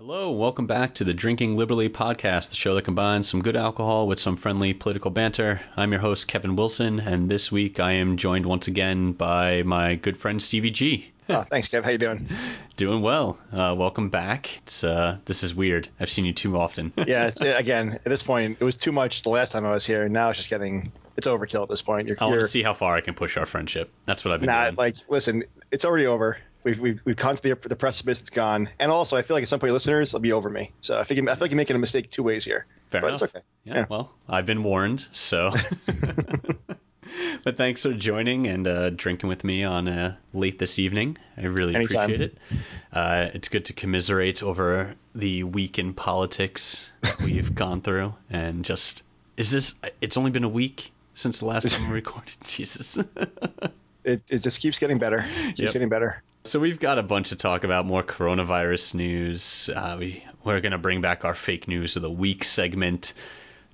Hello, welcome back to the Drinking Liberally podcast, the show that combines some good alcohol with some friendly political banter. I'm your host, Kevin Wilson, and this week I am joined once again by my good friend Stevie G. Oh, thanks, Kev. How you doing? Doing well. Uh, welcome back. It's uh, this is weird. I've seen you too often. yeah, it's again at this point it was too much the last time I was here, and now it's just getting it's overkill at this point. You're, I want to see how far I can push our friendship. That's what I've been nah, doing. like listen, it's already over. We've, we've, we've come to the, the precipice. It's gone. And also, I feel like at some point, listeners will be over me. So I think, I feel like you're making a mistake two ways here. Fair but enough. It's okay. Yeah, yeah, Well, I've been warned. So. but thanks for joining and uh, drinking with me on uh, late this evening. I really Anytime. appreciate it. Uh, it's good to commiserate over the week in politics that we've gone through, and just is this? It's only been a week since the last time we recorded. Jesus. it, it just keeps getting better. It keeps yep. getting better. So we've got a bunch to talk about, more coronavirus news. Uh, we we're gonna bring back our fake news of the week segment.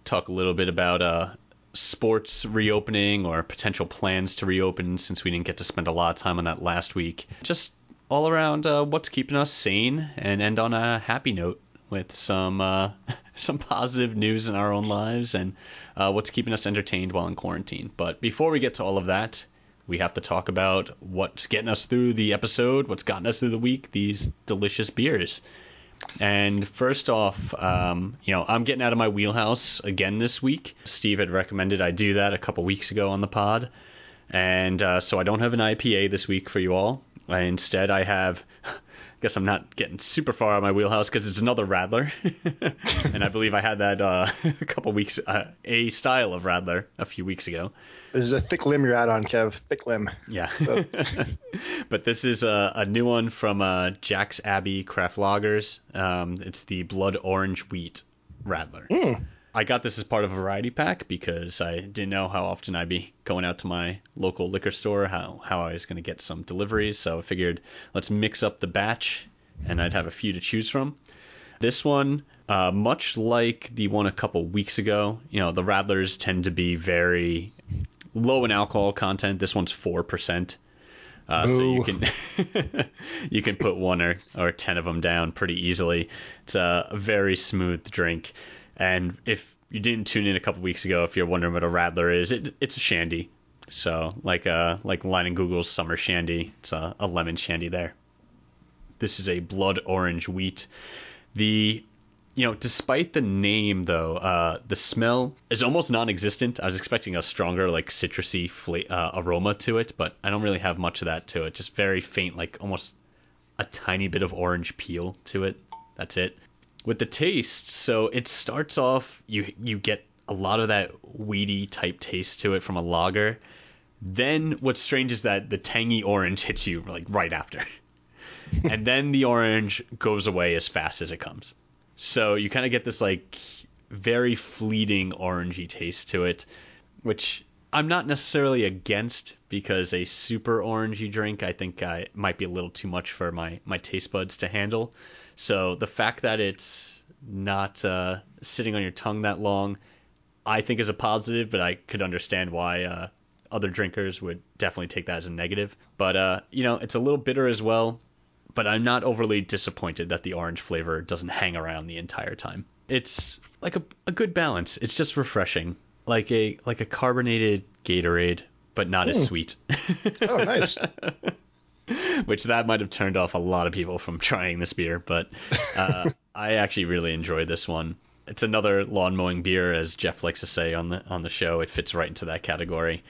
Talk a little bit about uh, sports reopening or potential plans to reopen, since we didn't get to spend a lot of time on that last week. Just all around uh, what's keeping us sane, and end on a happy note with some uh, some positive news in our own lives and uh, what's keeping us entertained while in quarantine. But before we get to all of that, we have to talk about what's getting us through the episode, what's gotten us through the week, these delicious beers. And first off, um, you know, I'm getting out of my wheelhouse again this week. Steve had recommended I do that a couple weeks ago on the pod. And uh, so I don't have an IPA this week for you all. Instead, I have I guess I'm not getting super far out of my wheelhouse because it's another Radler, and I believe I had that uh, a couple weeks, uh, a style of Radler a few weeks ago. This is a thick limb you're out on, Kev. Thick limb. Yeah. So. but this is a, a new one from uh, Jack's Abbey Craft Lagers. Um, it's the Blood Orange Wheat Radler. Mm. I got this as part of a variety pack because I didn't know how often I'd be going out to my local liquor store, how, how I was going to get some deliveries. So I figured let's mix up the batch and I'd have a few to choose from. This one, uh, much like the one a couple weeks ago, you know, the Radlers tend to be very low in alcohol content. This one's 4%. Uh, so you can you can put one or, or ten of them down pretty easily. It's a very smooth drink. And if you didn't tune in a couple weeks ago, if you're wondering what a Radler is, it, it's a shandy. So like uh like Leinenkugel's summer shandy, it's a, a lemon shandy there. This is a blood orange wheat. The you know, despite the name though, uh, the smell is almost non-existent. I was expecting a stronger, like citrusy fla- uh, aroma to it, but I don't really have much of that to it. Just very faint, like almost a tiny bit of orange peel to it. That's it with the taste, so it starts off you you get a lot of that weedy type taste to it from a lager. Then what's strange is that the tangy orange hits you like right after. and then the orange goes away as fast as it comes. So you kind of get this like very fleeting orangey taste to it, which I'm not necessarily against because a super orangey drink I think I might be a little too much for my my taste buds to handle. So the fact that it's not uh, sitting on your tongue that long, I think is a positive, but I could understand why uh, other drinkers would definitely take that as a negative. But uh, you know, it's a little bitter as well. But I'm not overly disappointed that the orange flavor doesn't hang around the entire time. It's like a, a good balance. It's just refreshing, like a like a carbonated Gatorade, but not mm. as hmm. sweet. oh, nice. which that might have turned off a lot of people from trying this beer. But uh, I actually really enjoyed this one. It's another lawn mowing beer, as Jeff likes to say on the on the show. It fits right into that category.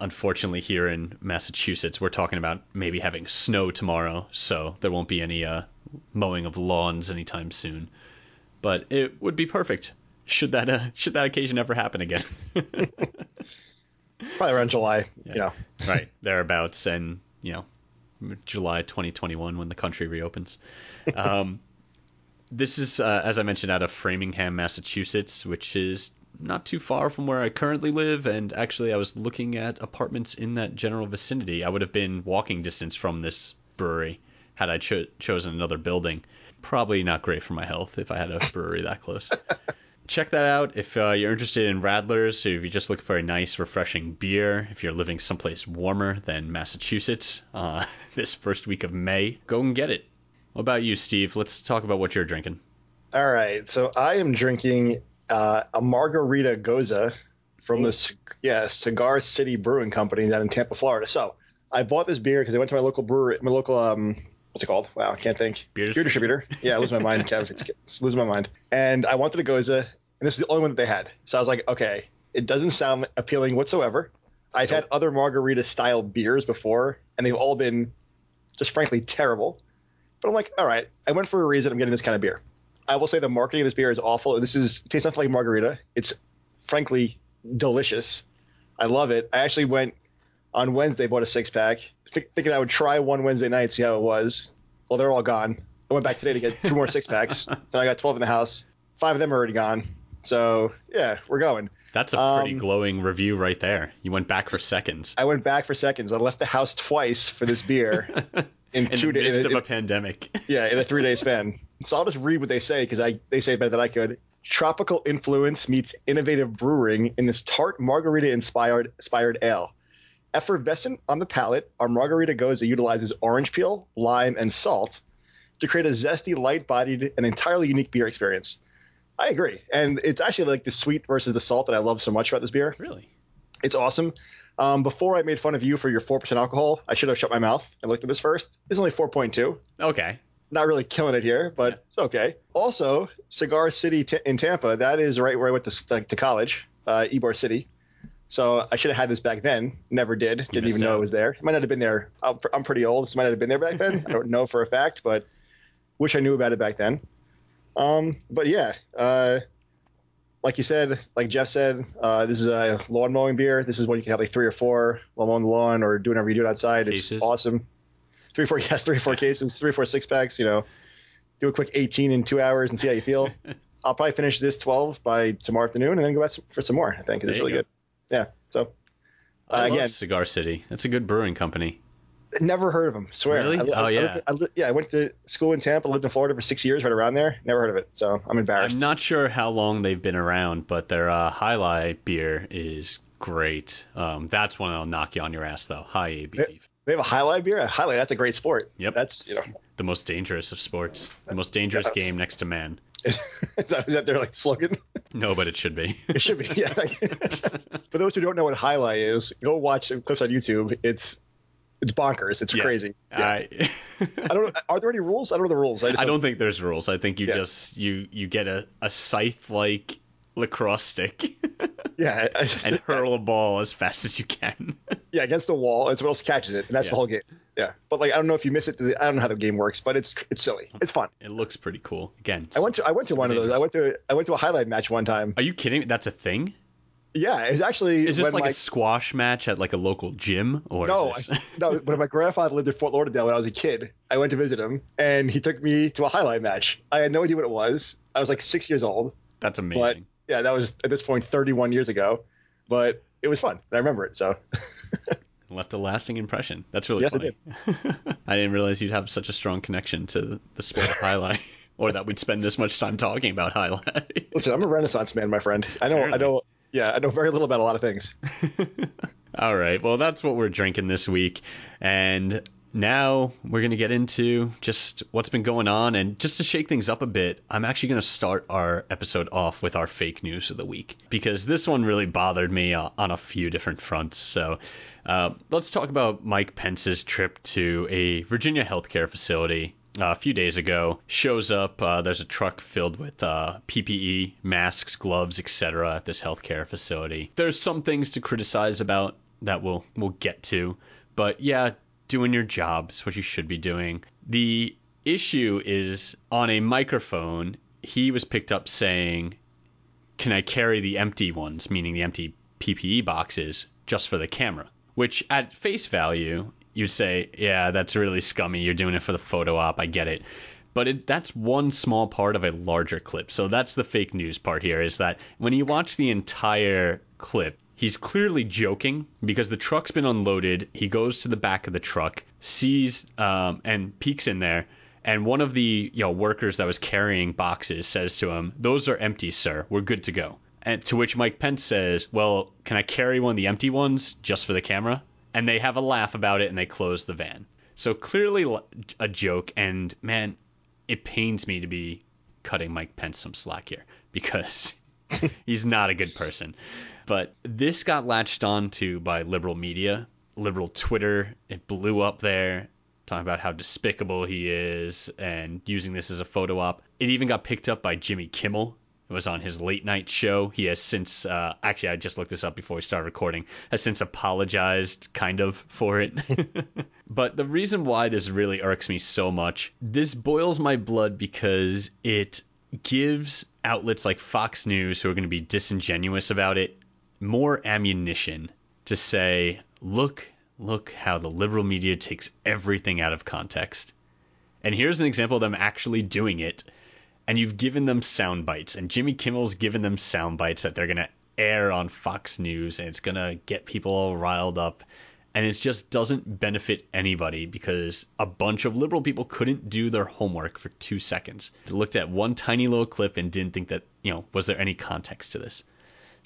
Unfortunately, here in Massachusetts, we're talking about maybe having snow tomorrow, so there won't be any uh, mowing of lawns anytime soon. But it would be perfect should that uh, should that occasion ever happen again. Probably around July, yeah. you know. right thereabouts, and you know July 2021 when the country reopens. Um, this is, uh, as I mentioned, out of Framingham, Massachusetts, which is not too far from where I currently live. And actually, I was looking at apartments in that general vicinity. I would have been walking distance from this brewery had I cho- chosen another building. Probably not great for my health if I had a brewery that close. check that out if uh, you're interested in Radlers. If you're just look for a nice, refreshing beer, if you're living someplace warmer than Massachusetts uh, this first week of May, go and get it. What about you, Steve? Let's talk about what you're drinking. All right, so I am drinking uh, a margarita gose from the yeah Cigar City Brewing Company down in Tampa, Florida. So I bought this beer because I went to my local brewery, my local um, what's it called? Wow, I can't think. Beer Beer distributor. Yeah, I lose my mind, Kev. It's, it's losing my mind. And I wanted a gose, and this is the only one that they had. So I was like, okay, it doesn't sound appealing whatsoever. I've had other margarita style beers before, and they've all been just frankly terrible. But I'm like, all right, I went for a reason. I'm getting this kind of beer. I will say the marketing of this beer is awful. This is tastes nothing like margarita. It's frankly delicious. I love it. I actually went on Wednesday, bought a six pack, th- thinking I would try one Wednesday night, see how it was. Well, they're all gone. I went back today to get two more six packs. then I got 12 in the house. Five of them are already gone. So yeah, we're going. That's a pretty Um, glowing review right there. You went back for seconds. I went back for seconds. I left the house twice for this beer in, In two the midst days. of a pandemic. Yeah, in a three day span. So I'll just read what they say because I they say it better than I could. Tropical influence meets innovative brewing in this tart margarita inspired inspired ale. Effervescent on the palate, our margarita gose utilizes orange peel, lime, and salt to create a zesty, light bodied, and entirely unique beer experience. I agree. And it's actually like the sweet versus the salt that I love so much about this beer. really? It's awesome. Um, before I made fun of you for your 4% alcohol, I should have shut my mouth and looked at this first. This is only 4.2 Okay. Not really killing it here, but it's okay. Also, Cigar City t- in Tampa, that is right where I went to, to college, uh, Ybor City. So I should have had this back then. Never did. Didn't missed even know it was there. It might not have been there. I'm I'm pretty old, so it might not have been there back then. I don't know for a fact, but wish I knew about it back then. Um, but yeah, uh, like you said, like Jeff said, uh, this is a lawn mowing beer. This is when you can have like three or four while mowing the lawn or doing whatever you do outside. Cases. It's awesome. Three, four, yes, three, four cases, three, four six packs. You know, do a quick 18 in two hours and see how you feel. I'll probably finish this 12 by tomorrow afternoon and then go back for some more. I think it's really go. good. Yeah. So I Uh, love again- Cigar City. That's a good brewing company. never heard of them. Swear. Really? I, li- Oh, I yeah. lived- I li- yeah. I went to school in Tampa, lived in Florida for six years, right around there. Never heard of it. So I'm embarrassed. I'm not sure how long they've been around, but their uh, Jai Alai beer is great. Um, that's one that'll knock you on your ass, though. High ABV. They have a Jai Alai beer. Jai alai. That's a great sport. Yep. That's you know. The most dangerous of sports. The most dangerous game next to man. is, that, is that their like slogan? No, but it should be. It should be. Yeah. For those who don't know what jai alai is, go watch some clips on YouTube. It's it's bonkers. It's Yeah. crazy. Yeah. I, I don't know. Are there any rules? I don't know the rules. I, just I don't think there's rules. I think you Yeah. just you you get a, a scythe like lacrosse stick Yeah. I, and hurl a ball as fast as you can. yeah, against the wall. It's what else catches it, and that's Yeah. the whole game. Yeah. But like, I don't know if you miss it. I don't know how the game works, but it's it's silly. It's fun. It looks pretty cool. Again, I went to I went to one of those. I went to I went to a jai alai match one time. Are you kidding? That's a thing? Yeah, it's actually Is this when like my, a squash match at like a local gym or no, is I, no. When my grandfather lived in Fort Lauderdale when I was a kid, I went to visit him, and he took me to a jai alai match. I had no idea what it was. I was like six years old, That's amazing. Yeah, that was at this point 31 years ago. But it was fun, and I remember it. So Left a lasting impression. That's really Yes, funny. I didn't realize you'd have such a strong connection to the sport of jai alai, or that we'd spend this much time talking about jai alai. listen, I'm a Renaissance man, my friend. I know, I know. Yeah, I know very little about a lot of things. All right. Well, that's what we're drinking this week. And now we're going to get into just what's been going on. And just to shake things up a bit, I'm actually going to start our episode off with our fake news of the week because this one really bothered me uh, on a few different fronts. So uh, let's talk about Mike Pence's trip to a Virginia healthcare facility uh, a few days ago shows up uh, there's a truck filled with uh, ppe masks gloves etc at this healthcare facility there's some things to criticize about that we'll we'll get to but yeah doing your job is what you should be doing the issue is on a microphone he was picked up saying can i carry the empty ones meaning the empty ppe boxes just for the camera which at face value you'd say, yeah, that's really scummy. You're doing it for the photo op. I get it. But it, that's one small part of a larger clip. So that's the fake news part here is that when you watch the entire clip, he's clearly joking because the truck's been unloaded. He goes to the back of the truck, sees um, and peeks in there. And one of the you know, workers that was carrying boxes says to him, Those are empty, sir. We're good to go. And to which Mike Pence says, Well, can I carry one of the empty ones just for the camera? And they have a laugh about it and they close the van. So clearly a joke. And man, it pains me to be cutting Mike Pence some slack here because he's not a good person. But this got latched onto by liberal media, liberal Twitter. It blew up there, talking about how despicable he is and using this as a photo op. It even got picked up by Jimmy Kimmel. It was on his late night show. He has since, uh, actually, I just looked this up before we started recording, has since apologized kind of for it. but the reason why this really irks me so much, this boils my blood because it gives outlets like Fox News, who are going to be disingenuous about it, more ammunition to say, look, look how the liberal media takes everything out of context. And here's an example of them actually doing it. And you've given them sound bites, and Jimmy Kimmel's given them sound bites that they're going to air on Fox News, and it's going to get people all riled up. And it just doesn't benefit anybody because a bunch of liberal people couldn't do their homework for two seconds. They looked at one tiny little clip and didn't think that, you know, was there any context to this?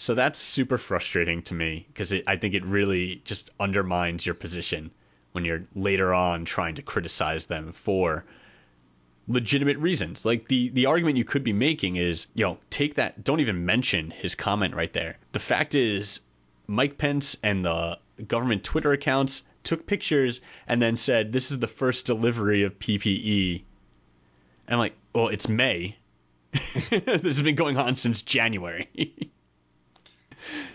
So that's super frustrating to me because I think it really just undermines your position when you're later on trying to criticize them for legitimate reasons. Like the the argument you could be making is, you know, take that don't even mention his comment right there. The fact is Mike Pence and the government Twitter accounts took pictures and then said this is the first delivery of PPE. And I'm like, well, it's May. this has been going on since January.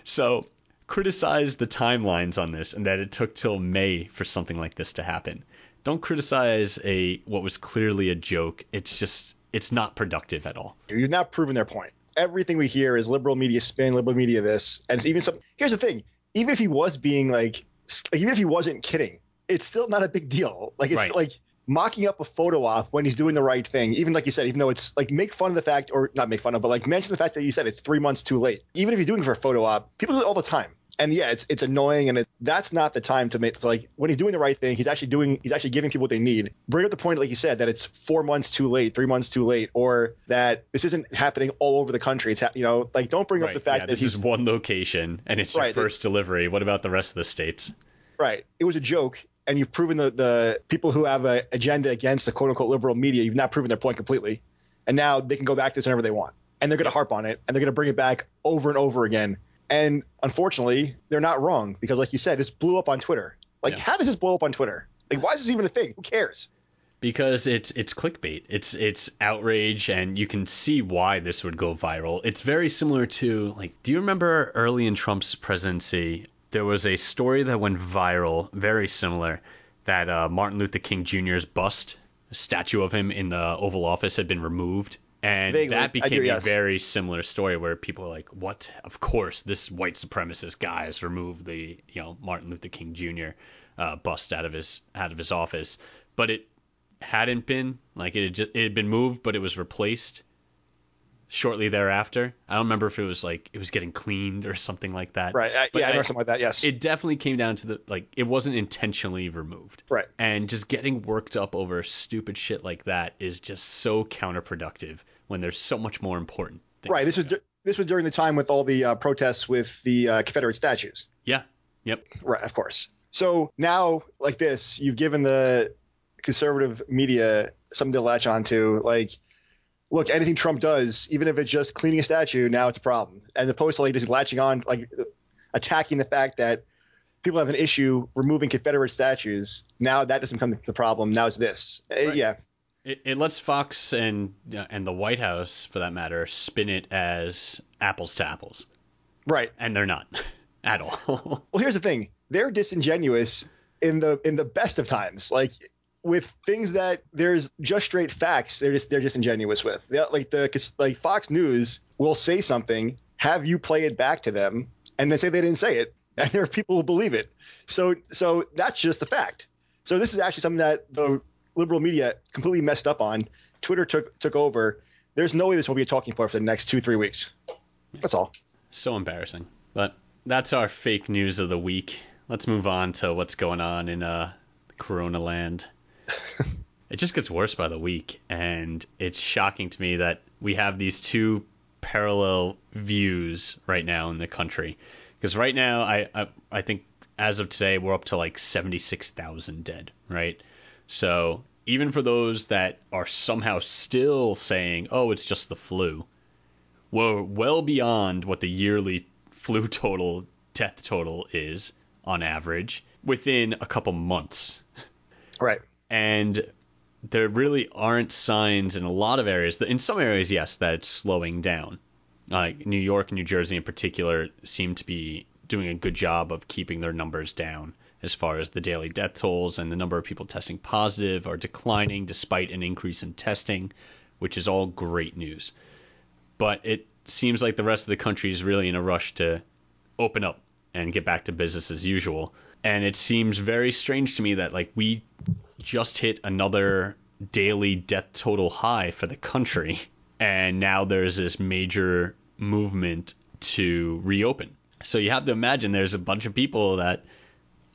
so criticize the timelines on this and that it took till May for something like this to happen. Don't criticize a what was clearly a joke. It's just it's not productive at all. You've not proven their point. Everything we hear is liberal media spin, liberal media this, and even some. Here's the thing: even if he was being like, even if he wasn't kidding, it's still not a big deal. Like it's Right. like mocking up a photo op when he's doing the right thing. Even like you said, even though it's like make fun of the fact, or not make fun of, but like mention the fact that you said it's three months too late. Even if you're doing it for a photo op, people do it all the time. And yeah, it's it's annoying, and it, that's not the time to make. It's like when he's doing the right thing, he's actually doing, he's actually giving people what they need. Bring up the point, like you said, that it's four months too late, three months too late, or that this isn't happening all over the country. It's ha- you know, like don't bring up the fact yeah, that this he's is one location and it's your Right, it- first delivery. What about the rest of the states? Right. It was a joke, and you've proven the, the people who have an agenda against the quote unquote liberal media, you've not proven their point completely. And now they can go back to this whenever they want. And they're going to harp on it, and they're going to bring it back over and over again. And unfortunately, they're not wrong because, like you said, this blew up on Twitter. Like, Yeah. how does this blow up on Twitter? Like, why is this even a thing? Who cares? because it's it's clickbait. It's it's outrage, and you can see why this would go viral. It's very similar to like, do you remember early in Trump's presidency? There was a story that went viral, very similar, that uh, Martin Luther King Jr.'s bust, a statue of him in the Oval Office, had been removed. And Vaguely, that do, became yes. a very similar story where people were like, "What? Of course, this white supremacist guy has removed the you know Martin Luther King Jr. Uh, bust out of his out of his office." But it hadn't been like it had just it had been moved, but it was replaced shortly thereafter. I don't remember if it was like it was getting cleaned or something like that. Right. I, But yeah, I I- remember something like that. Yes. It definitely came down to the like it wasn't intentionally removed. right. And just getting worked up over stupid shit like that is just so counterproductive when there's so much more important. Right. This was dur- this was during the time with all the uh, protests with the uh, Confederate statues. Yeah. Yep. Right, of course. So now, like this, you've given the conservative media something to latch onto. Like, look, anything Trump does, even if it's just cleaning a statue, now it's a problem. And the like just latching on, like attacking the fact that people have an issue removing Confederate statues. Now that doesn't become the problem. Now it's this. Uh, Right. yeah, It, it lets Fox and uh, and the White House, for that matter, spin it as apples to apples, right. and they're not at all. Well, here's the thing: they're disingenuous in the in the best of times. Like with things that there's just straight facts, they're just they're disingenuous with. They, like the like Fox News will say something, have you play it back to them, and they say they didn't say it, and there are people who believe it. So so that's just the fact. So this is actually something that the liberal media completely messed up on. Twitter took took over. There's no way this will be a talking point for the next two three weeks. That's all. so embarrassing. But that's our fake news of the week. Let's move on to what's going on in uh, Corona land. it just gets worse by the week, and it's shocking to me that we have these two parallel views right now in the country. Because right now, I, I I think as of today, we're up to like seventy six thousand dead. Right, so even for those that are somehow still saying, "Oh, it's just the flu," we're well beyond what the yearly flu total death total is on average within a couple months. Right. And there really aren't signs in a lot of areas. That In some areas, yes, that it's slowing down. Like New York and New Jersey in particular seem to be doing a good job of keeping their numbers down as far as the daily death tolls and the number of people testing positive are declining despite an increase in testing, which is all great news. But it seems like the rest of the country is really in a rush to open up and get back to business as usual. And it seems very strange to me that like we just hit another daily death total high for the country and now there's this major movement to reopen. So you have to imagine there's a bunch of people that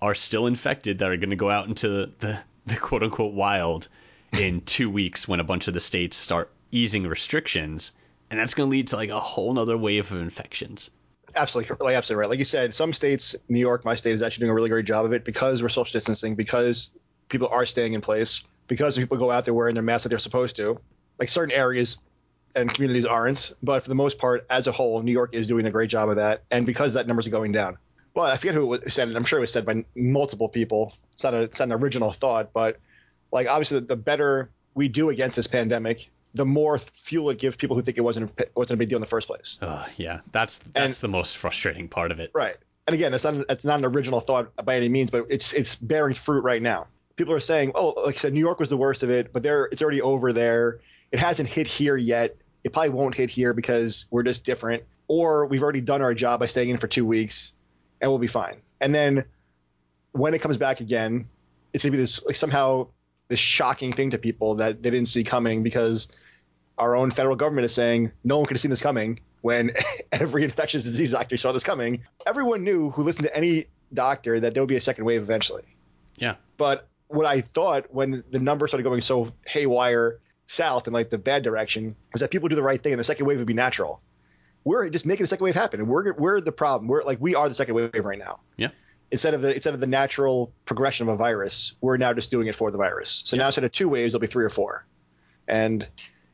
are still infected that are going to go out into the, the quote unquote wild in two weeks when a bunch of the states start easing restrictions. And that's going to lead to like a whole nother wave of infections. Absolutely, absolutely right. Like you said, some states, New York, my state, is actually doing a really great job of it because we're social distancing, because people are staying in place, because people go out there wearing their masks that they're supposed to. Like certain areas and communities aren't, but for the most part, as a whole, New York is doing a great job of that, and because that numbers are going down. Well, I forget who said it. I'm sure it was said by multiple people. It's not, a, it's not an original thought, but like obviously, the better we do against this pandemic, the more fuel it gives people who think it wasn't wasn't a big deal in the first place. Uh, yeah, that's that's and, the most frustrating part of it. Right. And again, that's not it's not an original thought by any means, but it's it's bearing fruit right now. People are saying, oh, like I said, New York was the worst of it, but there it's already over there. It hasn't hit here yet. It probably won't hit here because we're just different, or we've already done our job by staying in for two weeks, and we'll be fine. And then when it comes back again, it's gonna be this like somehow this shocking thing to people that they didn't see coming because our own federal government is saying no one could have seen this coming when every infectious disease doctor saw this coming. Everyone knew who listened to any doctor that there would be a second wave eventually. Yeah. But what I thought when the numbers started going so haywire south in like the bad direction is that people do the right thing and the second wave would be natural. We're just making the second wave happen, and we're we're the problem. We're like we are the second wave right now. Yeah. Instead of the instead of the natural progression of a virus, we're now just doing it for the virus. So yeah. now instead of two waves, there'll be three or four, and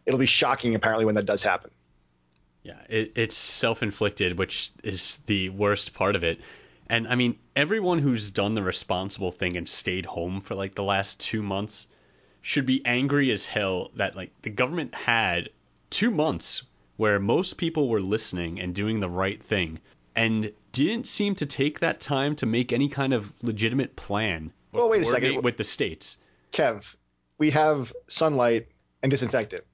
it'll be shocking apparently when that does happen. Yeah, it, it's self-inflicted, which is the worst part of it. And I mean, everyone who's done the responsible thing and stayed home for like the last two months should be angry as hell that like the government had two months where most people were listening and doing the right thing and didn't seem to take that time to make any kind of legitimate plan. Well, wait a second. With the states, Kev, we have sunlight and disinfectant.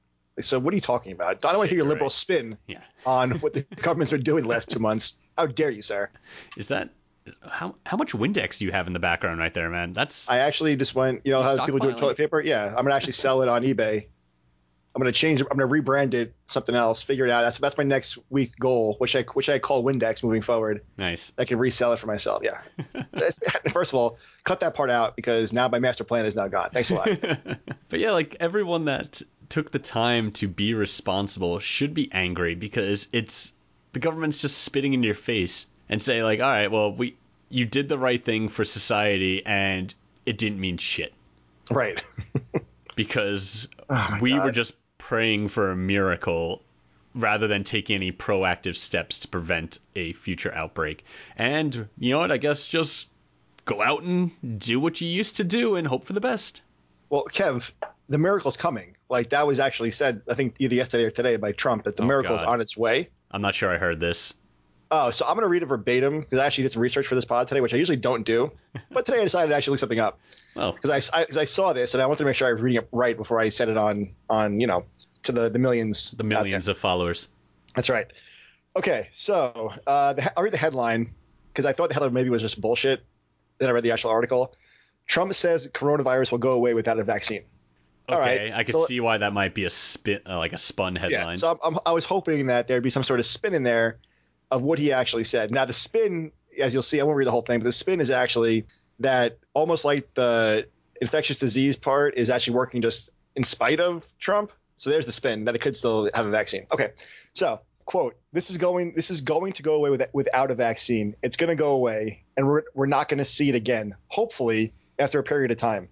So what are you talking about? I don't want to hear your liberal right. spin yeah. on what the government's been doing the last two months. How dare you, sir? Is that how how much Windex do you have in the background right there, man? That's I actually just went. You know how people do toilet paper? Yeah, I'm gonna actually sell it on eBay. I'm gonna change. I'm gonna rebrand it something else. Figure it out. That's that's my next week goal, which I which I call Windex moving forward. Nice. I can resell it for myself. Yeah. First of all, cut that part out because now my master plan is now gone. Thanks a lot. but yeah, like everyone that took the time to be responsible should be angry because it's the government's just spitting in your face and say like, all right, well, we you did the right thing for society and it didn't mean shit. Right. because oh we God. were just praying for a miracle rather than taking any proactive steps to prevent a future outbreak. And you know what? I guess just go out and do what you used to do and hope for the best. Well, Kev, the miracle's coming. Like that was actually said, I think either yesterday or today by Trump that the oh, miracle's God. on its way. I'm not sure I heard this. Oh, so I'm going to read it verbatim because I actually did some research for this pod today, which I usually don't do. But today I decided to actually look something up. Oh. Because I, I, I, saw this and I wanted to make sure I was reading it right before I said it on, on you know, to the, the millions. The millions of followers. That's right. Okay, so uh, the, I'll read the headline because I thought the headline maybe was just bullshit. Then I read the actual article. Trump says coronavirus will go away without a vaccine. Okay, right, I can so, see why that might be a spin, uh, like a spun headline. Yeah, so I'm, I'm, i was hoping that there'd be some sort of spin in there of what he actually said. Now, the spin, as you'll see, I won't read the whole thing, but the spin is actually that almost like the infectious disease part is actually working just in spite of Trump. So there's the spin that it could still have a vaccine. Okay, so quote: This is going. This is going to go away with, without a vaccine. It's going to go away, and we're we're not going to see it again. Hopefully, after a period of time.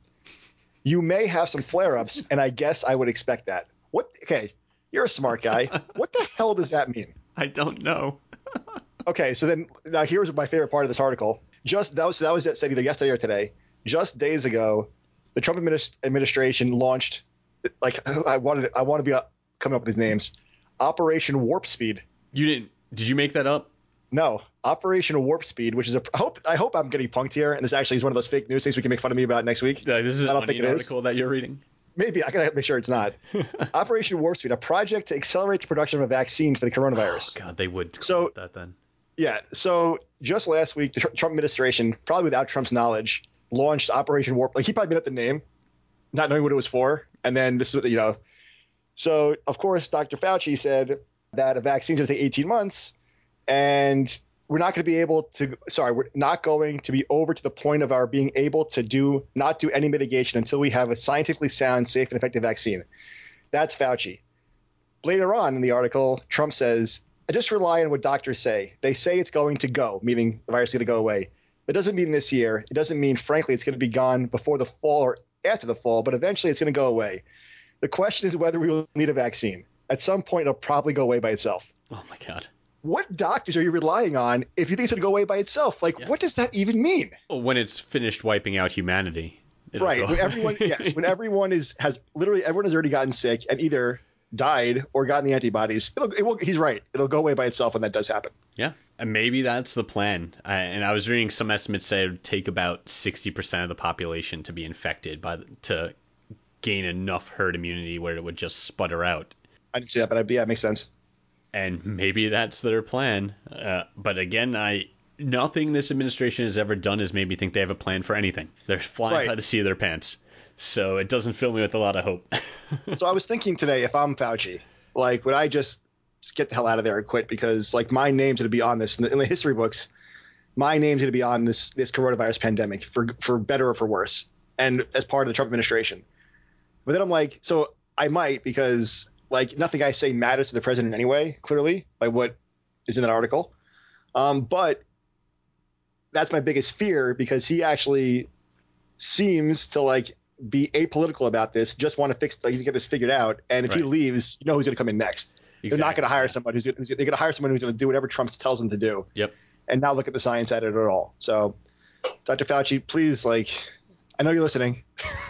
You may have some flare ups, and I guess I would expect that. What? Okay, you're a smart guy. what the hell does that mean? I don't know. okay, so then now here's my favorite part of this article. Just that was that was said either yesterday or today. Just days ago, the Trump administ- administration launched like I wanted I want to be uh, coming up with these names. Operation Warp Speed. You didn't? Did you make that up? No, Operation Warp Speed, which is a. I hope I hope I'm getting punked here, and this actually is one of those fake news things we can make fun of me about next week. Yeah, this is I don't think it article is. that you're reading. Maybe I gotta make sure it's not. Operation Warp Speed, a project to accelerate the production of a vaccine for the coronavirus. Oh, God, they would so that then. Yeah, so just last week, the Trump administration, probably without Trump's knowledge, launched Operation Warp. Like he probably made up the name, not knowing what it was for, and then this is what you know. So of course, Dr. Fauci said that a vaccine's going to take 18 months, and we're not going to be able to. Sorry, we're not going to be over to the point of our being able to do not do any mitigation until we have a scientifically sound, safe, and effective vaccine. That's Fauci. Later on in the article, Trump says, "I just rely on what doctors say. They say it's going to go, meaning the virus is going to go away. It doesn't mean this year. It doesn't mean, frankly, it's going to be gone before the fall or after the fall, but eventually it's going to go away. The question is whether we will need a vaccine. At some point, it'll probably go away by itself. Oh my god. What doctors are you relying on if you think it's going to go away by itself? Like, yeah. what does that even mean? When it's finished wiping out humanity. Right. When everyone, yes, when everyone is has literally everyone has already gotten sick and either died or gotten the antibodies. It'll, it will, he's right. It'll go away by itself when that does happen. Yeah. And maybe that's the plan. I, and I was reading some estimates say it would take about 60% of the population to be infected by to gain enough herd immunity where it would just sputter out. I didn't see that, but yeah, it makes sense. And maybe that's their plan. Uh, but again, I nothing this administration has ever done has made me think they have a plan for anything. They're flying right. by the seat of their pants. So it doesn't fill me with a lot of hope. so I was thinking today, if I'm Fauci, like, would I just get the hell out of there and quit? Because like my name's going to be on this in the, in the history books. My name's going to be on this this coronavirus pandemic for for better or for worse, and as part of the Trump administration. But then I'm like, so I might because like nothing I say matters to the president anyway. Clearly, by what is in that article. Um, but that's my biggest fear because he actually seems to like be apolitical about this, just want to fix, like, get this figured out. And if right. he leaves, you know who's going to come in next. Exactly. They're not going to hire someone who's, who's they're going to hire someone who's going to do whatever Trump tells them to do. Yep. And not look at the science at it at all. So, Dr. Fauci, please, like, I know you're listening.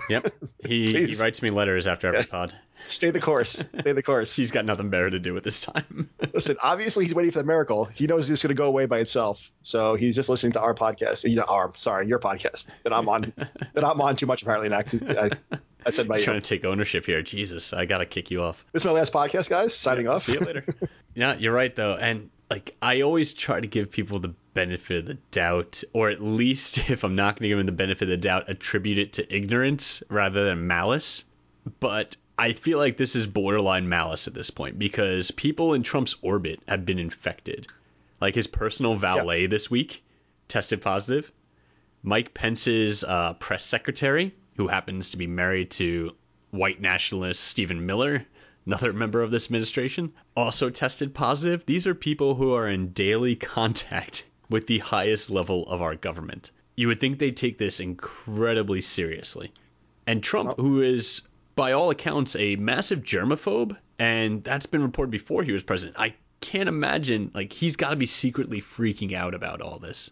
Yep. He, he writes me letters after every yeah. pod. Stay the course. Stay the course. he's got nothing better to do at this time. Listen, obviously he's waiting for the miracle. He knows it's going to go away by itself. So he's just listening to our podcast. You know, our sorry, your podcast that I'm on. that I'm on too much apparently now. I, I said my trying to take ownership here. Jesus, I got to kick you off. This is my last podcast, guys. Signing yeah, off. See you later. yeah, you're right though, and like I always try to give people the benefit of the doubt, or at least if I'm not going to give them the benefit of the doubt, attribute it to ignorance rather than malice. But I feel like this is borderline malice at this point because people in Trump's orbit have been infected. Like his personal valet this week tested positive. Mike Pence's uh, press secretary, who happens to be married to white nationalist Stephen Miller, another member of this administration, also tested positive. These are people who are in daily contact with the highest level of our government. You would think they'd take this incredibly seriously. And Trump, who is by all accounts, a massive germaphobe, and that's been reported before he was president. I can't imagine like he's got to be secretly freaking out about all this.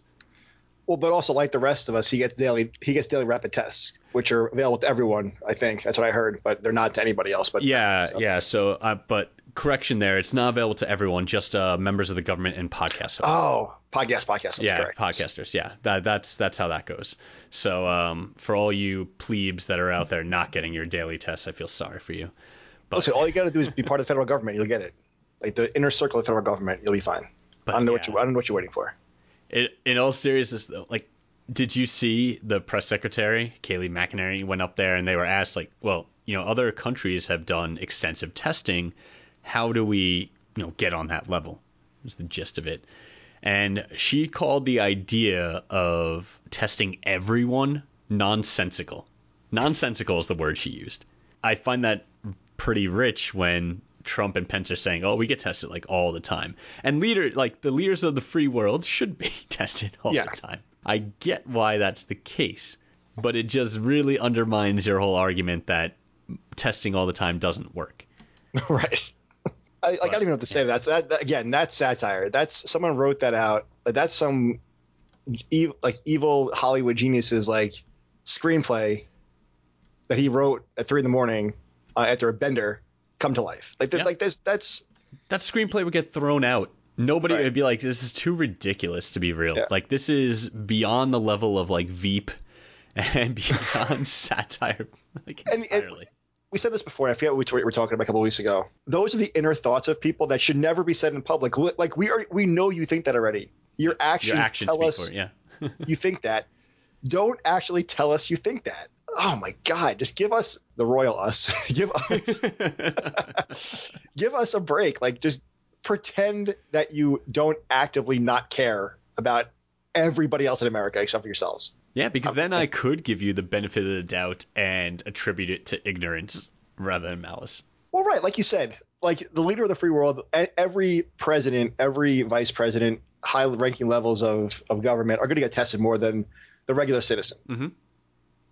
Well, but also like the rest of us, he gets daily he gets daily rapid tests, which are available to everyone. I think that's what I heard, but they're not to anybody else. But yeah, so. yeah. So, uh, but correction there, it's not available to everyone, just uh, members of the government and podcasters. Oh, podcast, podcast. Yeah, correct. podcasters. Yeah, that, that's that's how that goes. So um, for all you plebes that are out there not getting your daily tests, I feel sorry for you. But, Listen, all you got to do is be part of the federal government. You'll get it. Like the inner circle of the federal government, you'll be fine. But, I don't know yeah. what you. I don't know what you're waiting for. It, in all seriousness, though, like, did you see the press secretary Kayleigh McEnany went up there and they were asked, like, well, you know, other countries have done extensive testing. How do we, you know, get on that level? Was the gist of it and she called the idea of testing everyone nonsensical. Nonsensical is the word she used. I find that pretty rich when Trump and Pence are saying, "Oh, we get tested like all the time," and leader like the leaders of the free world should be tested all yeah. the time. I get why that's the case, but it just really undermines your whole argument that testing all the time doesn't work. right. I, like, I don't even know what to say. That's that, that again. That's satire. That's someone wrote that out. Like, that's some ev- like evil Hollywood genius's like screenplay that he wrote at three in the morning uh, after a bender come to life. Like, Yeah. like this. That's That screenplay would get thrown out. Nobody Right. would be like, "This is too ridiculous to be real." Yeah. Like this is beyond the level of like Veep and beyond satire, like And- and- entirely. we said this before. I forget what we were talking about a couple of weeks ago. Those are the inner thoughts of people that should never be said in public. Like we are, we know you think that already. Your actions, Your actions tell us it. Yeah. you think that. Don't actually tell us you think that. Oh my God! Just give us the royal us. give us, give us a break. Like just pretend that you don't actively not care about everybody else in America except for yourselves. Yeah, because then I could give you the benefit of the doubt and attribute it to ignorance rather than malice. Well, right, like you said, like the leader of the free world, every president, every vice president, high-ranking levels of, of government are going to get tested more than the regular citizen. Mhm.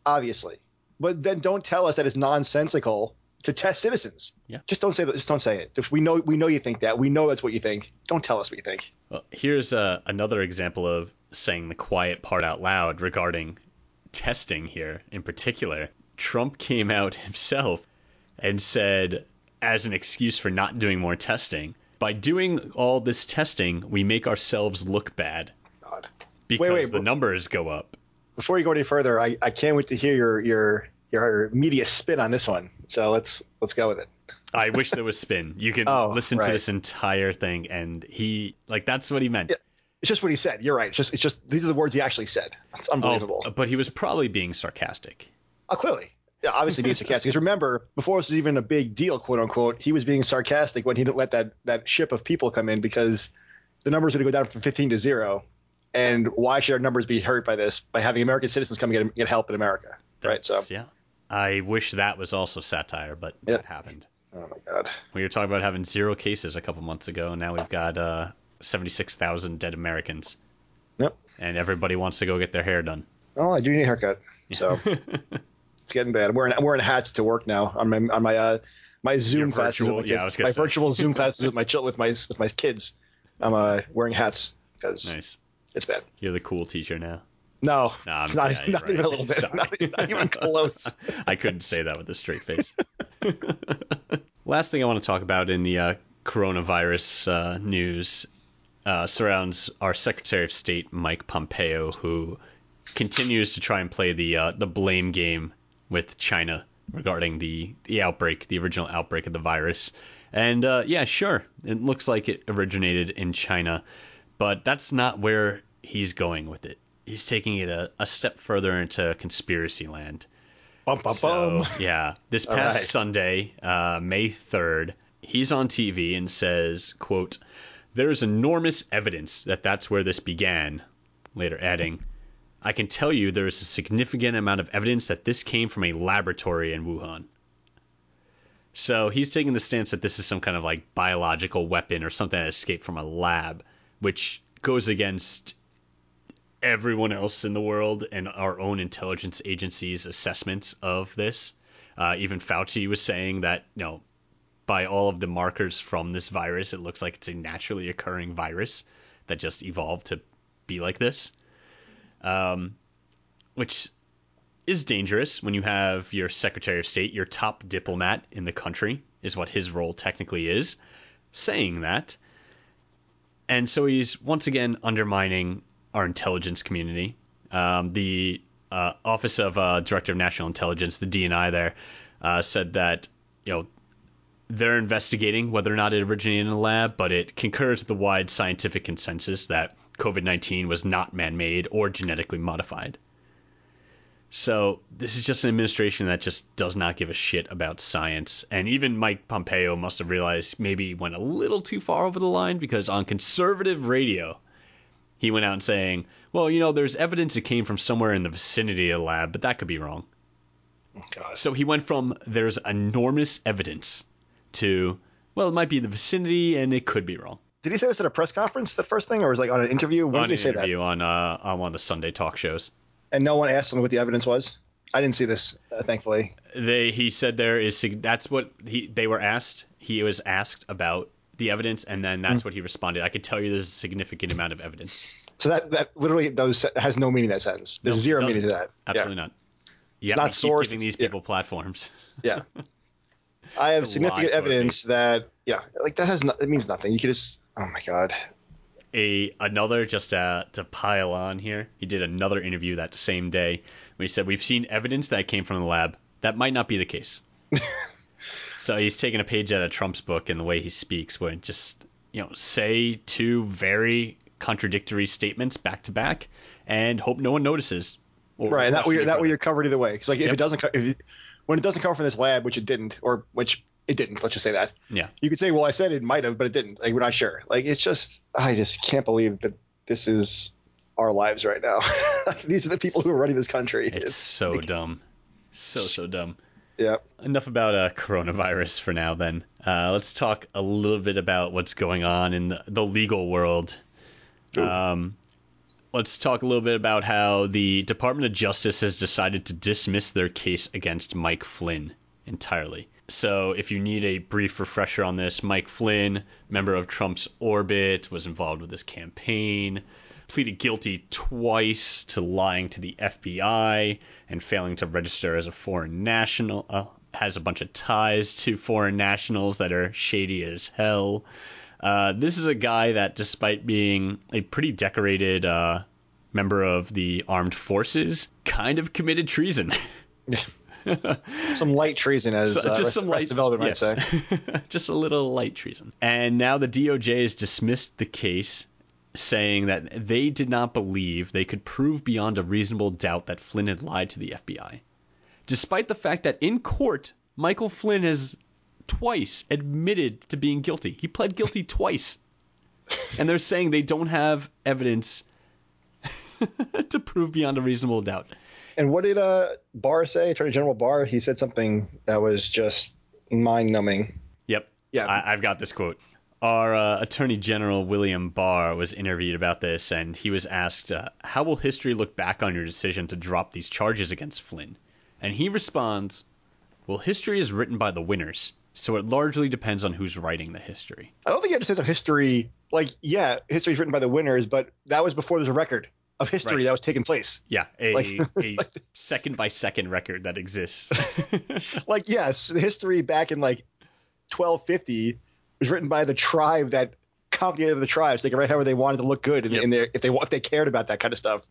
Obviously, but then don't tell us that it's nonsensical to test citizens. Yeah. Just don't say that. Just don't say it. If we know we know you think that. We know that's what you think. Don't tell us what you think. Well, here's uh, another example of saying the quiet part out loud regarding testing here in particular. Trump came out himself and said, as an excuse for not doing more testing, by doing all this testing, we make ourselves look bad God. because wait, the numbers go up. Before you go any further, I, I can't wait to hear your your your media spin on this one. So let's let's go with it. I wish there was spin. You can Oh, listen right. to this entire thing, and he like that's what he meant. Yeah. It's just what he said. You're right. It's just it's just these are the words he actually said. It's oh, unbelievable. Oh, but he was probably being sarcastic. Oh, clearly. Yeah, obviously being sarcastic. Because remember, before this was even a big deal, quote unquote, he was being sarcastic when he didn't let that, that ship of people come in because the numbers to go down from 15 to zero. And why should our numbers be hurt by this? By having American citizens come and get, get help in America. Right. So, yeah. I wish that was also satire, but Yeah. that happened. oh my God. We were talking about having zero cases a couple months ago, and now we've got uh, 76,000 dead Americans, Yep. and everybody wants to go get their hair done. Oh, I do need a haircut. So it's getting bad. I'm wearing, I'm wearing hats to work now on my, on my, uh, my Zoom classes. virtual- yeah, my say. virtual Zoom classes with my with my with my kids. I'm uh, wearing hats because Nice. It's bad. You're the cool teacher now. No, No, I'm- it's not, yeah, not right. even a little bit. Sorry. Not, not even close. I couldn't say that with a straight face. Last thing I want to talk about in the uh, coronavirus uh, news uh, surrounds our Secretary of State Mike Pompeo, who continues to try and play the uh, the blame game with China regarding the the outbreak, the original outbreak of the virus. And uh, yeah, sure, it looks like it originated in China, but that's not where he's going with it. He's taking it a, a step further into conspiracy land. Bum, bum, So, bum. yeah, this past right. Sunday, uh, May 3rd, he's on TV and says, quote, there is enormous evidence that that's where this began. Later adding, I can tell you there is a significant amount of evidence that this came from a laboratory in Wuhan. So he's taking the stance that this is some kind of like biological weapon or something that escaped from a lab, which goes against everyone else in the world and our own intelligence agencies' assessments of this. Uh, even Fauci was saying that, you know, by all of the markers from this virus, it looks like it's a naturally occurring virus that just evolved to be like this. Um, which is dangerous when you have your Secretary of State, your top diplomat in the country, is what his role technically is, saying that. And so he's once again undermining our intelligence community. Um, the uh, Office of uh, Director of National Intelligence, the DNI, there uh, said that you know they're investigating whether or not it originated in a lab, but it concurs with the wide scientific consensus that COVID 19 was not man made or genetically modified. So, this is just an administration that just does not give a shit about science. And even Mike Pompeo must have realized maybe he went a little too far over the line because on conservative radio, he went out and saying, well, you know, there's evidence it came from somewhere in the vicinity of the lab, but that could be wrong. God. So he went from there's enormous evidence to, well, it might be in the vicinity and it could be wrong. Did he say this at a press conference, the first thing, or was it like on an interview? When on did he say interview on uh, on one of the Sunday talk shows. And no one asked them what the evidence was. I didn't see this, uh, thankfully. They he said there is that's what he they were asked. He was asked about the evidence, and then that's what he responded. I could tell you there's a significant amount of evidence. So that that literally those has no meaning that sentence. There's zero meaning to that. Absolutely not. Yeah, not we keep sourced, giving these yeah. people platforms. Yeah. yeah. I have significant lie to our evidence that yeah, like that has no, it means nothing. You could just oh my god. A another just uh, to pile on here. He did another interview that same day he said we've seen evidence that came from the lab. That might not be the case. so he's taking a page out of Trump's book in the way he speaks, where it just you know say two very contradictory statements back to back and hope no one notices. Right, that way you're, that way you're covered either way. Because like if Yep. it doesn't, if it, when it doesn't come from this lab, which it didn't, or which it didn't, let's just say that. Yeah. You could say, well, I said it might have, but it didn't. Like we're not sure. Like it's just, I just can't believe that this is our lives right now. these are the people who are running this country. It's so dumb. So so dumb. yeah. enough about uh, coronavirus for now then uh, let's talk a little bit about what's going on in the, the legal world um, let's talk a little bit about how the department of justice has decided to dismiss their case against mike flynn entirely so if you need a brief refresher on this mike flynn member of trump's orbit was involved with this campaign pleaded guilty twice to lying to the FBI and failing to register as a foreign national. Uh, has a bunch of ties to foreign nationals that are shady as hell. Uh, this is a guy that, despite being a pretty decorated uh, member of the armed forces, kind of committed treason. Some light treason, as So- uh, just Arrested- some light development yes. might say. just a little light treason. And now the DOJ has dismissed the case, saying that they did not believe they could prove beyond a reasonable doubt that Flynn had lied to the FBI, despite the fact that in court Michael Flynn has twice admitted to being guilty. He pled guilty twice, and they're saying they don't have evidence to prove beyond a reasonable doubt. And what did uh, Barr say? Attorney General Barr. He said something that was just mind-numbing. Yep. Yeah. I, I've got this quote. Our uh, Attorney General William Barr was interviewed about this, and he was asked, uh, How will history look back on your decision to drop these charges against Flynn? And he responds, Well, history is written by the winners, so it largely depends on who's writing the history. I don't think you have to say history. Like, yeah, history is written by the winners, but that was before there's a record of history Right. that was taking place. Yeah, a, Like- a second by second record that exists. Like, yes, the history back in like 1250 was written by the tribe that complicated the tribes. They could write however they wanted to look good, in, Yep. in their if they if they cared about that kind of stuff.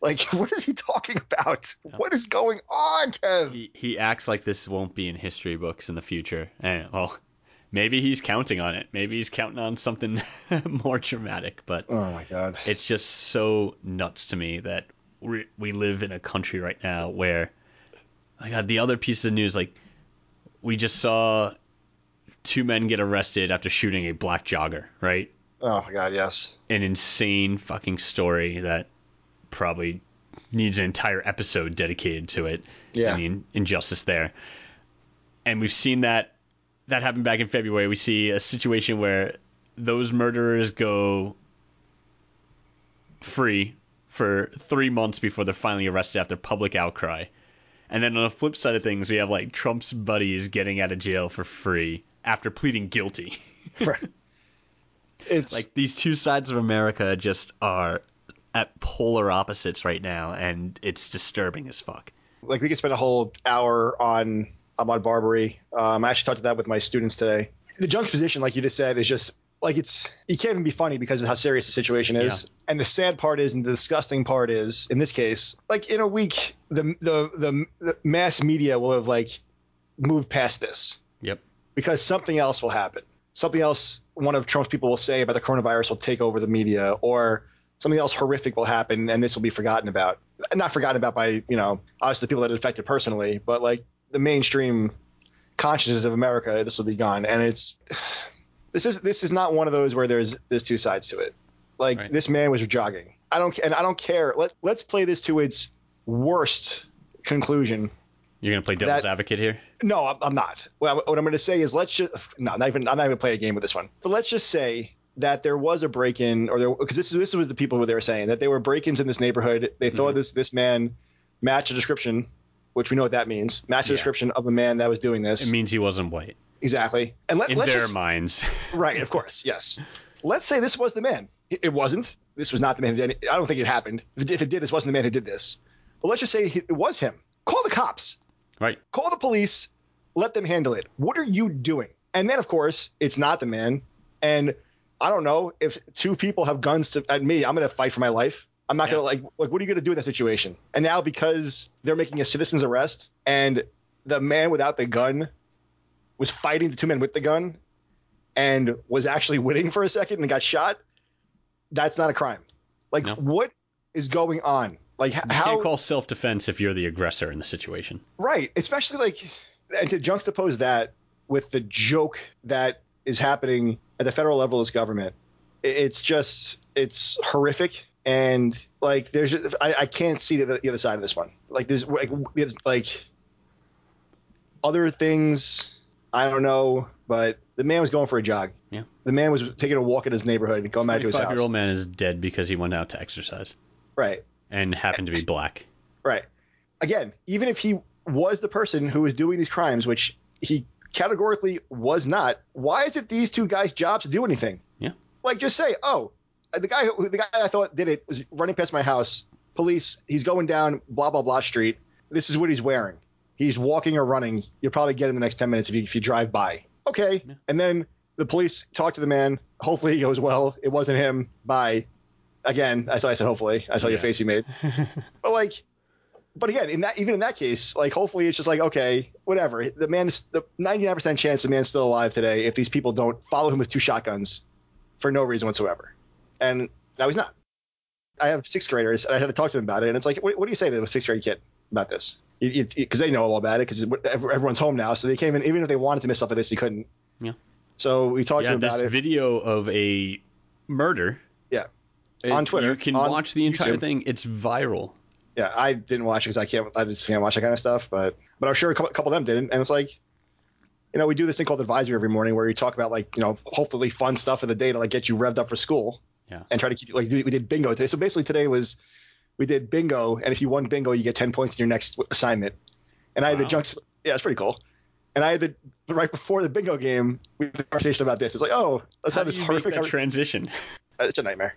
Like, what is he talking about? What is going on, Kev? he, he acts like this won't be in history books in the future. And, well, maybe he's counting on it. Maybe he's counting on something more dramatic, but. Oh my god. it's just so nuts to me that we we live in a country right now where I got the other pieces of news like we just saw two men get arrested after shooting a black jogger, right? Oh my god. Yes. An insane fucking story that probably needs an entire episode dedicated to it. Yeah. the in- injustice there. And we've seen that that happened back in February. We see a situation where those murderers go free for three months before they're finally arrested after public outcry. And then on the flip side of things, we have like Trump's buddies getting out of jail for free after pleading guilty. Right. It's like these two sides of America just are at polar opposites right now, and it's disturbing as fuck. like we could spend a whole hour on Ahmaud Arbery. Um, I actually talked to that with my students today. The juxtaposition, like you just said, is just like it's you can't even be funny because of how serious the situation is. And the sad part is, and the disgusting part is, in this case, like in a week, the the the, the mass media will have like moved past this Yep. because something else will happen. Something else one of Trump's people will say about the coronavirus will take over the media, or something else horrific will happen, and this will be forgotten about. Not forgotten about by you know obviously the people that it affected personally, but like the mainstream consciousness of America, this will be gone. And it's this is this is not one of those where there's there's two sides to it. Like Right. this man was jogging. I don't and I don't care. Let let's play this to its worst conclusion You're gonna play devil's That- advocate here. no, I'm, I'm not. What, I, what I'm going to say is let's just no, not even I'm not even play a game with this one. But let's just say that there was a break-in, or there because this this was the people who they were saying that there were break-ins in this neighborhood. They thought mm-hmm. this this man matched a description, which we know what that means. Match a Yeah. description of a man that was doing this. It means he wasn't white exactly. And let, in let's their just, minds. right, of course, yes. Let's say this was the man. It, wasn't. This was not the man who did it. I don't think it happened. If it, if it did, this wasn't the man who did this. But let's just say it was him. Call the cops. right. Call the police. Let them handle it. What are you doing? And then, of course, it's not the man. And I don't know if two people have guns to, at me. I'm going to fight for my life. I'm not Yeah. going to like like. What are you going to do in that situation? And now because they're making a citizen's arrest, and the man without the gun was fighting the two men with the gun, and was actually winning for a second and got shot. That's not a crime. Like No. what is going on? Like You how can't call self defense if you're the aggressor in the situation. Right, especially like, and to juxtapose that with the joke that is happening at the federal level of this government, it's just it's horrific. And like, there's just, I, I can't see the, the other side of this one. Like, there's like, there's, like other things. I don't know, but the man was going for a jog. Yeah. The man was taking a walk in his neighborhood, and going back to his house. year old man is dead because he went out to exercise Right. and happened to be black. Right. Again, even if he was the person who was doing these crimes, which he categorically was not, why is it these two guys' jobs to do anything? Yeah. Like, just say, oh, the guy who the guy I thought did it was running past my house. Police. He's going down blah blah blah street. This is what he's wearing. He's walking or running. You'll probably get him in the next ten minutes if you if you drive by. Okay. Yeah. And then the police talk to the man. Hopefully he goes well. It wasn't him. Bye. Again, that's why I said hopefully. I saw your face you made. But like, but again, in that even in that case, like hopefully it's just like okay, whatever. The man is the 99% chance the man's still alive today if these people don't follow him with two shotguns for no reason whatsoever. And now he's not. I have sixth graders, and I had to talk to them about it. And it's like, what, what do you say to a sixth grade kid about this? Because they know all about it. Because everyone's home now, so they came in. Even if they wanted to miss up like this, they couldn't. Yeah. So we talked yeah, to them this about it. video of a murder. Yeah. it- On Twitter, You can on watch the entire YouTube. thing. It's viral. yeah, I didn't watch it because I can't. I just can't watch that kind of stuff. But but I'm sure a couple, couple of them didn't. And it's like, you know, we do this thing called advisory every morning where we talk about like you know hopefully fun stuff of the day to like get you revved up for school. Yeah. And try to keep like we did bingo today. So basically today was we did bingo, and if you won bingo, you get ten points in your next assignment. And I had the Wow. junks. Yeah, it's pretty cool. And I had the right before the bingo game, we had a conversation about this. It's like, oh, let's How have this you horrific. that transition? it's a nightmare.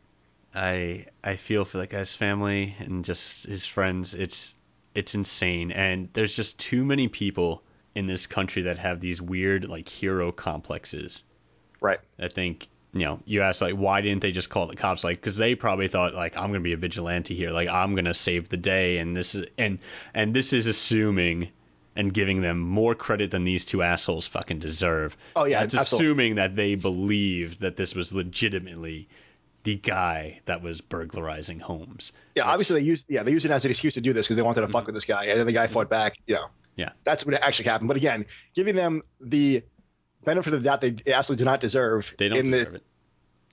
I I feel for that guy's family and just his friends. It's it's insane, and there's just too many people in this country that have these weird like hero complexes. Right. I think you know you ask like why didn't they just call the cops like because they probably thought like I'm gonna be a vigilante here like I'm gonna save the day and this is and and this is assuming and giving them more credit than these two assholes fucking deserve. Oh, yeah, it's assuming that they believed that this was legitimately the guy that was burglarizing homes. Yeah, obviously they used yeah they used it as an excuse to do this because they wanted to fuck with this guy, and then the guy fought back. You know, Mm-hmm. Yeah. that's what actually happened. But again, giving them the benefit of the doubt they absolutely do not deserve They don't in deserve this, it.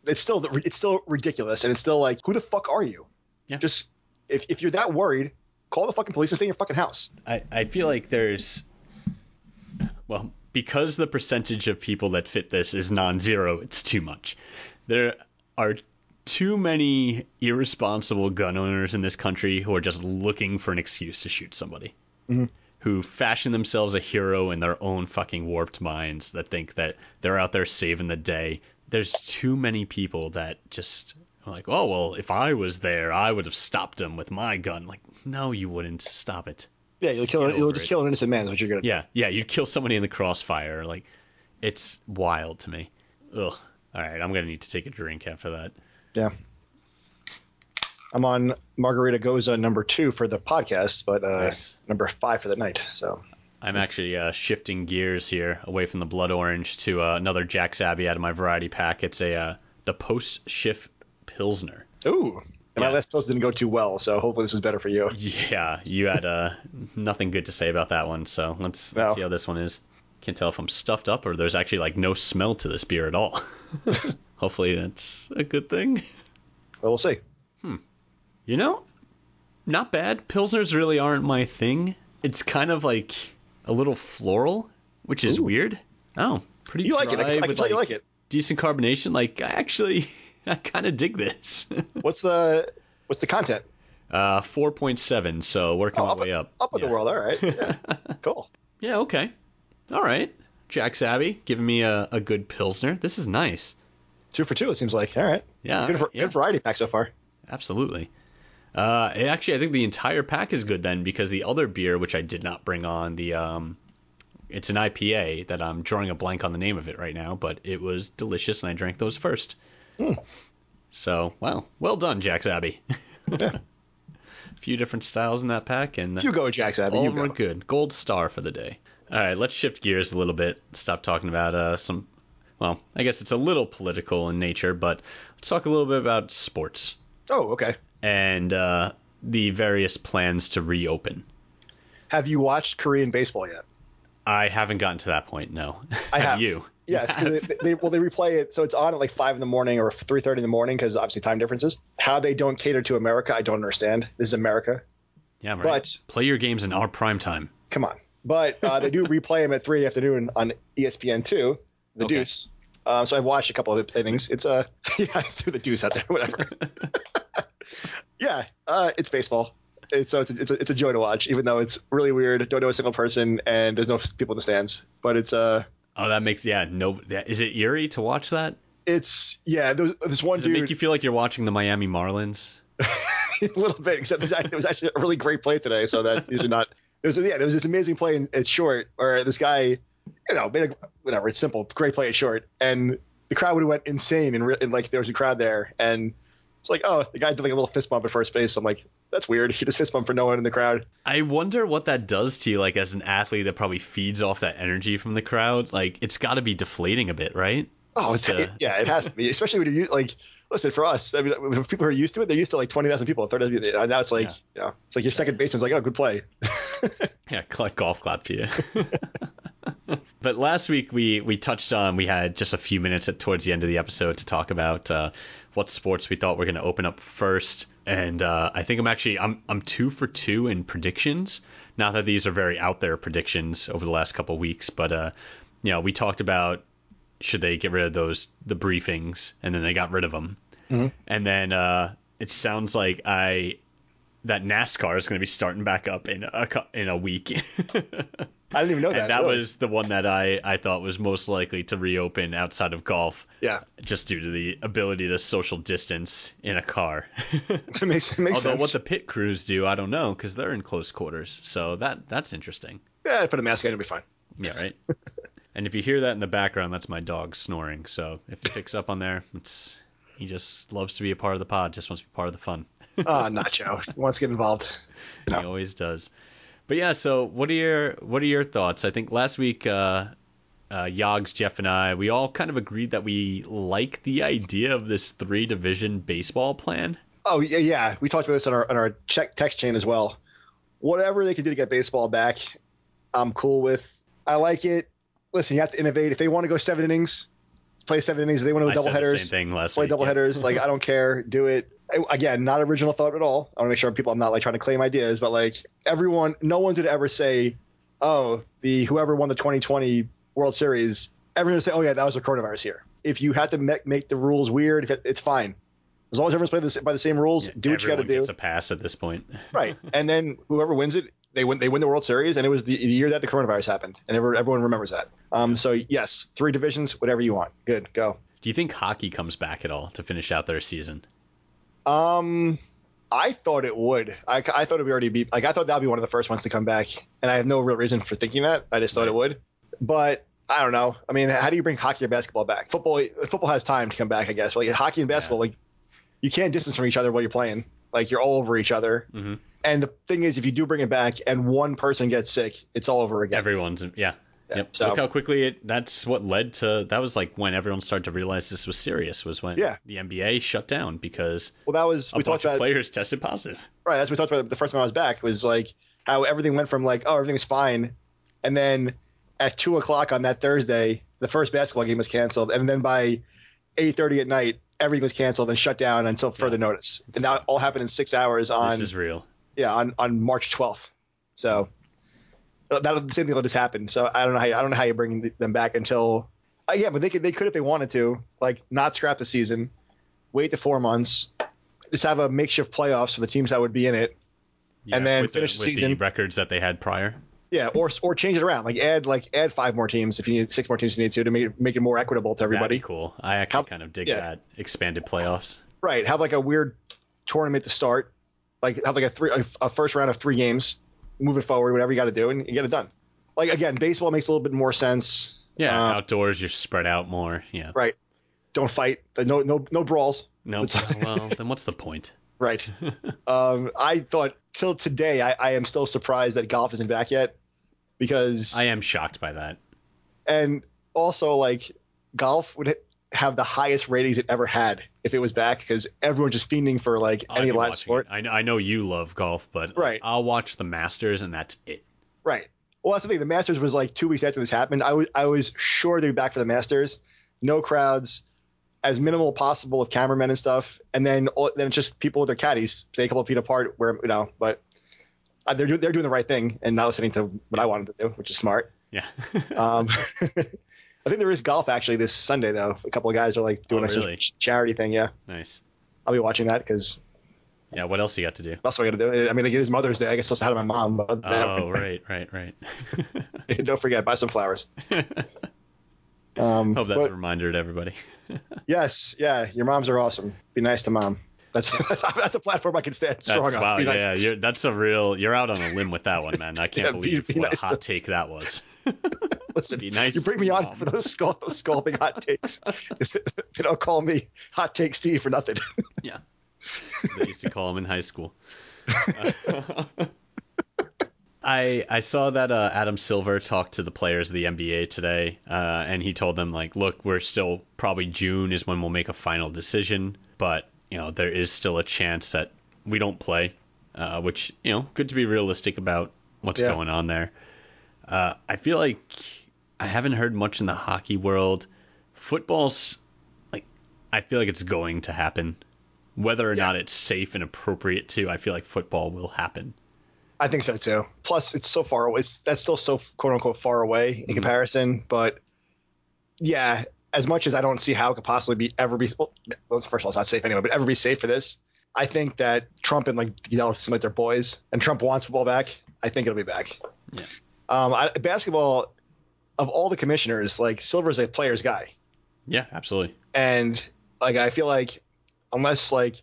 it's still it's still ridiculous, and it's still like, who the fuck are you? Yeah. Just if if you're that worried, call the fucking police and stay in your fucking house. I, I feel like there's well because the percentage of people that fit this is non-zero it's too much there are too many irresponsible gun owners in this country who are just looking for an excuse to shoot somebody mm-hmm. Who fashion themselves a hero in their own fucking warped minds that think that they're out there saving the day there's too many people that just are like oh well if i was there i would have stopped him with my gun like no you wouldn't stop it Yeah, you'll kill Get you'll just it. kill an innocent man. Is what you're gonna. do. Yeah, yeah, you'd kill somebody in the crossfire. Like, it's wild to me. Ugh. All right, I'm gonna need to take a drink after that. Yeah. I'm on Margarita Gose number two for the podcast, but uh, Nice. number five for the night. So I'm actually uh, shifting gears here away from the blood orange to uh, another Jack's Abbey out of my variety pack. It's a uh, the post shift pilsner. ooh, and my last post didn't go too well. So hopefully this was better for you. Yeah, you had uh, nothing good to say about that one. So let's, let's No. see how this one is. Can't tell if I'm stuffed up or there's actually like no smell to this beer at all. Hopefully that's a good thing. Well, we'll see. You know, not bad. Pilsners really aren't my thing. It's kind of like a little floral, which is Ooh. weird. Oh, pretty You like it? I can, I can tell you like it. Decent carbonation. Like I actually, I kind of dig this. What's the what's the content? Uh, 4.7, so working Oh, my way up. up in yeah. the world. All right. Yeah. cool. Yeah, okay. All right. Jack's Abbey giving me a, a good Pilsner. This is nice. Two for two. It seems like. All right. Yeah. Good, yeah. good variety pack so far. Absolutely. Uh, actually, I think the entire pack is good then because the other beer, which I did not bring on, the um, it's an IPA that I'm drawing a blank on the name of it right now, but it was delicious and I drank those first. So, well, well done, Jack's Abbey. Yeah. a few different styles in that pack, and You go, Jack's Abbey. all You go. good. Gold star for the day. All right, let's shift gears a little bit. Stop talking about uh, some. Well, I guess it's a little political in nature, but let's talk a little bit about sports Oh, okay. And uh, the various plans to reopen. Have you watched Korean baseball yet? I haven't gotten to that point. No, I have. you. Yes, they, they, well they replay it, so it's on at like five in the morning or three thirty in the morning because obviously time differences. How they don't cater to America, I don't understand. This is America. Yeah, right. But- play your games in our prime time. Come on, but uh, they do replay them at three in the afternoon on ESPN two, the Okay. Deuce. Um, so I've watched a couple of the innings. It's uh, yeah, I threw the Deuce out there, whatever. Yeah, uh, it's baseball. It's so it's a, it's a, it's a joy to watch, even though it's really weird. Don't know a single person, and there's no people in the stands. But it's uh, Oh, that makes yeah. No, that, is it eerie to watch that? it's yeah. There's, there's one Does it make you feel like you're watching the Miami Marlins? a little bit, except it was actually a really great play today. So that usually not. There was yeah, there was this amazing play in, at short where this guy, you know, made a, whatever. It's simple, great play at short, and the crowd would have went insane, and, re- and like there was a crowd there, and it's like, oh, the guy did like a little fist bump at first base. I'm like, that's weird. He just fist bump for no one in the crowd. I wonder what that does to you, like as an athlete that probably feeds off that energy from the crowd. Like it's got to be deflating a bit, right? Oh, it's, uh, yeah, it has to be, especially when you like. Listen, for us, I mean, people who are used to it, they're used to like twenty thousand people, thirty thousand people. Now it's like, Yeah. you know, it's like your second baseman's like, oh, good play. Yeah, golf clap to you. but last week we we touched on we had just a few minutes at towards the end of the episode to talk about uh, what sports we thought were going to open up first, and uh, I think I'm actually I'm I'm two for two in predictions. Not that these are very out there predictions over the last couple weeks, but uh, you know we talked about should they get rid of those the briefings, and then they got rid of them, and then uh, it sounds like I that NASCAR is going to be starting back up in a in a week. I didn't even know that. and that really. was the one that I, I thought was most likely to reopen outside of golf, yeah, just due to the ability to social distance in a car. it makes it makes Although sense. what the pit crews do, I don't know, because they're in close quarters. So that that's interesting. yeah, I put a mask on, it'll be fine. Yeah, right. and if you hear that in the background, that's my dog snoring. So if it picks up on there, it's he just loves to be a part of the pod, just wants to be part of the fun. Ah, Nacho he wants to get involved. He always does. But yeah, so what are your what are your thoughts? I think last week, uh, uh, Yogs, Jeff, and I, we all kind of agreed that we like the idea of this three division baseball plan. Oh yeah, yeah. We talked about this on our on our check text chain as well. Whatever they can do to get baseball back, I'm cool with. I like it. Listen, you have to innovate. If they want to go seven innings, play seven innings. They want to double headers, same thing last play week. double yeah. headers. Like I don't care. Do it. Again, not original thought at all. I want to make sure people. I'm not like trying to claim ideas, but like everyone, no one would ever say, "Oh, the whoever won the 2020 World Series." Everyone's gonna say, "Oh yeah, that was the coronavirus here." If you had to make, make the rules weird, it's fine. As long as everyone's playing by the same rules, do what you got to do. It's a pass at this point. right. And then whoever wins it, they win. They win the World Series, and it was the, the year that the coronavirus happened, and everyone, everyone remembers that. Um. So yes, three divisions, whatever you want. Good, go. Do you think hockey comes back at all to finish out their season? Um, I thought it would. I, I thought it would already be like I thought that would be one of the first ones to come back, and I have no real reason for thinking that. I just thought it would. But I don't know. I mean, how do you bring hockey or basketball back? Football, football has time to come back, I guess. Like hockey and basketball, like you can't distance from each other while you're playing. Like you're all over each other. Mhm. And the thing is, if you do bring it back and one person gets sick, it's all over again. Everyone's yeah. Yeah, Yep. so- Look how quickly it. That's what led to. That was like when everyone started to realize this was serious. Was when Yeah. the NBA shut down because well, that was a we bunch talked of about players tested positive. right. That's what we talked about the first time I was back. Was like how everything went from like oh everything's fine, and then at two o'clock on that Thursday, the first basketball game was canceled, and then by eight thirty at night, everything was canceled and shut down until further notice. And that all happened in six hours on This is real. Yeah on on March twelfth. So that the same thing will just happen. So I don't know how you, I don't know how you bring them back until uh, yeah, but they could they could if they wanted to like not scrap the season, wait the four months, just have a makeshift playoffs for the teams that would be in it. Yeah, And then finish the with season- records that they had prior. Yeah, or or change it around. Like add like add five more teams if you need six more teams you need to to make it, make it more equitable to everybody. be cool. I actually kind of dig yeah. that expanded playoffs. Right. Have like a weird tournament to start. Like have like a three a, a first round of three games. Move it forward, whatever you got to do, and you get it done. Like again, baseball makes a little bit more sense. Yeah, Uh, outdoors you're spread out more. Yeah. Right. Don't fight. No no no brawls. No, That's- well, then what's the point? Right. um, I thought till today I, I am still surprised that golf isn't back yet because I am shocked by that. and also like golf would have the highest ratings it ever had if it was back because everyone's just fiending for like I'd any live watching sport. I, know- I know you love golf, but Right. I'll watch the Masters and that's it. Right. Well, that's the thing. The Masters was like two weeks after this happened. I was I was sure they'd be back for the Masters. No crowds, as minimal possible of cameramen and stuff, and then all, then it's just people with their caddies, stay a couple of feet apart. Where you know, but uh, they're do, they're doing the right thing and not listening to what I wanted to do, which is smart. Yeah. Um, I think there is golf actually this Sunday though. A couple of guys are like doing Oh, a really? charity thing. Yeah, nice. I'll be watching that because Yeah. What else you got to do? that's what I got to do. I mean, like, it is Mother's Day. I guess supposed to have my mom. But Oh, right, right, right. don't forget, buy some flowers. Um, Hope that's but- a reminder to everybody. Yes, yeah, your moms are awesome. Be nice to mom. That's that's a platform I can stand strong That's on. wow. Be nice. Yeah, you're, that's a real. You're out on a limb with that one, man. I can't Yeah, be- believe be what nice a hot to- take that was. Listen, Be nice you bring me on mom. for those, scald, scalding hot takes. they don't call me hot take Steve for nothing. Yeah. They used to call him in high school. I I saw that uh, Adam Silver talked to the players of the NBA today, uh, and he told them like, look, we're still probably June is when we'll make a final decision, but you know there is still a chance that we don't play, uh, which you know good to be realistic about what's Yeah. going on there. Uh, I feel like I haven't heard much in the hockey world. Football's like I feel like it's going to happen. Whether or Yeah. not it's safe and appropriate to, I feel like football will happen. I think so too. Plus, it's so far away. It's, that's still so quote unquote far away in comparison. But yeah, as much as I don't see how it could possibly be ever be. Well, first of all, it's not safe anyway. But ever be safe for this? I think that Trump and like Goodell seem like they're boys, and Trump wants football back. I think it'll be back. Yeah. Um, I, basketball, of all the commissioners, like Silver's a player's guy. Yeah, absolutely. and like I feel like unless like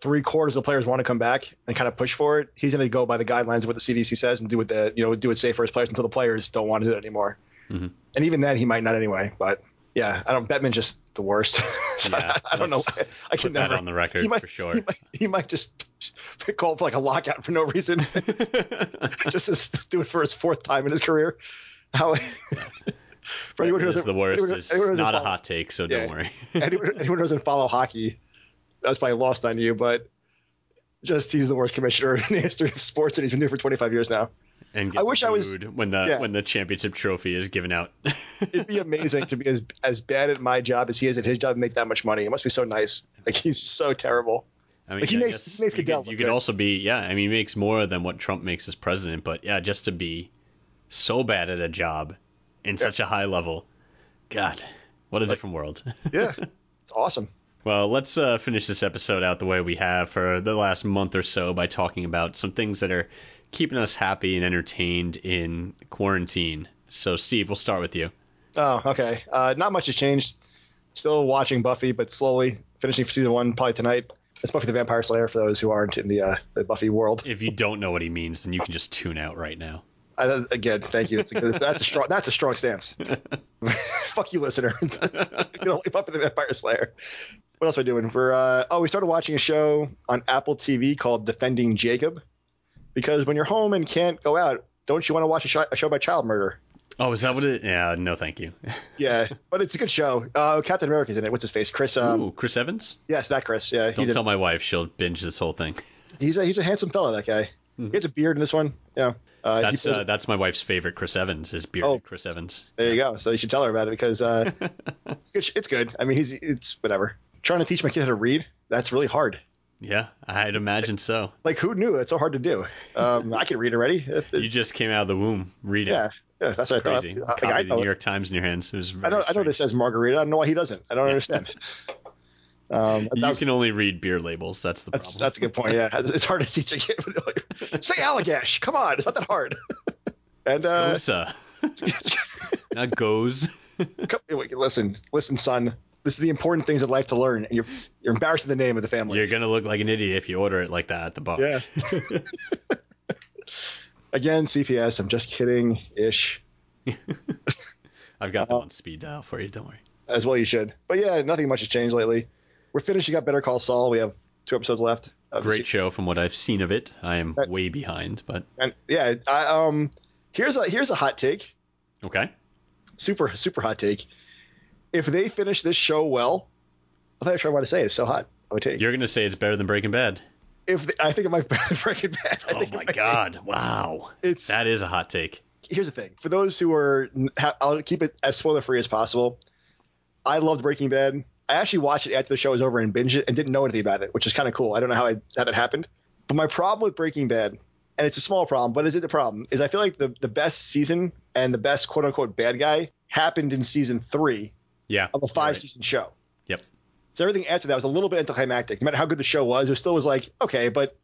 three quarters of the players want to come back and kind of push for it, he's going to go by the guidelines of what the CDC says and do what the you know do it safe for his players until the players don't want to do it anymore. Mhm. And even then, he might not anyway. But yeah, I don't. Bettman's just the worst. So Yeah, I, I don't know. Why. I can Put that never. on the record he might, for sure. He might, he might just call for like a lockout for no reason, just to do it for his fourth time in his career. How? for anyone who doesn't, the worst. anyone It's anyone not a hot take, so Yeah. don't worry. anyone, anyone who doesn't follow hockey, that's probably lost on you. But just he's the worst commissioner in the history of sports, and he's been there for 25 years now. And I wish I was- when the yeah. when the championship trophy is given out. It'd be amazing to be as as bad at my job as he is at his job and make that much money. It must be so nice. Like he's so terrible. I mean, Like, he makes- he makes you could, you could also be yeah. I mean, he makes more than what Trump makes as president, but yeah, just to be so bad at a job in such a high level, God, what a different world. Yeah, it's awesome. Well, let's uh, finish this episode out the way we have for the last month or so by talking about some things that are keeping us happy and entertained in quarantine. So, Steve, we'll start with you. Oh, okay. Uh, not much has changed. Still watching Buffy, but slowly finishing season one probably tonight. It's Buffy the Vampire Slayer for those who aren't in the uh, the Buffy world. If you don't know what he means, then you can just tune out right now. I, again, thank you. A, that's a strong. That's a strong stance. Fuck you, listener. you know, leap up with the Vampire Slayer. What else are we doing? We're uh, oh, we started watching a show on Apple TV called Defending Jacob, because when you're home and can't go out, don't you want to watch a show, a show about child murder? Oh, is that what it? Yeah, no, thank you. Yeah, but it's a good show. Uh, Captain America's in it. What's his face? Chris. Um, Ooh, Chris Evans. yes, that Chris. Yeah, Don't a, tell my wife; she'll binge this whole thing. he's a he's a handsome fella. That guy. He has a beard in this one. Know, uh, That's plays- uh, that's my wife's favorite Chris Evans. Is bearded Oh. Chris Evans. There you go. So you should tell her about it because uh, it's good. It's good. I mean, he's it's whatever. Trying to teach my kid how to read. That's really hard. Yeah, I'd imagine so. Like who knew? It's so hard to do. Um, I can read already. It- it- You just came out of the womb reading. yeah, yeah, that's what I Crazy. thought. Like, I, the know, New York Times in your hands. It was I very know. I know this says Margarita. I don't know why he doesn't. I don't understand. Um, You can only read beer labels. That's the that's problem. that's a good point. Yeah, it's hard to teach a kid. Say Allagash. Come on, it's not that hard. and uh, Gose, not goes. come- listen, listen, son. This is the important things in life to learn, and you're you're embarrassing the name of the family. You're gonna look like an idiot if you order it like that at the bar. Yeah. Again, CPS. I'm just kidding, ish. I've got them on speed dial for you. Don't worry. As well, you should. But yeah, nothing much has changed lately. We're finishing up Better Call Saul. We have two episodes left. of Great show from what I've seen of it. I am way behind, but And yeah, I, um, here's a here's a hot take. okay. Super super hot take. If they finish this show well, I thought I tried to say. It's so hot. I would take. You're gonna say it's better than Breaking Bad. if they, I think it might be better than Breaking Bad. I Oh think my be. god! Wow, It's that is a hot take. here's the thing for those who are i'll keep it as spoiler free as possible i loved breaking bad i actually watched it after the show was over and binged it and didn't know anything about it which is kind of cool i don't know how, I, how that happened but my problem with breaking bad and it's a small problem but is it a problem is i feel like the, the best season and the best quote unquote bad guy happened in season three Yeah. of a five right. season show Yep. so everything after that was a little bit anticlimactic no matter how good the show was it still was like okay but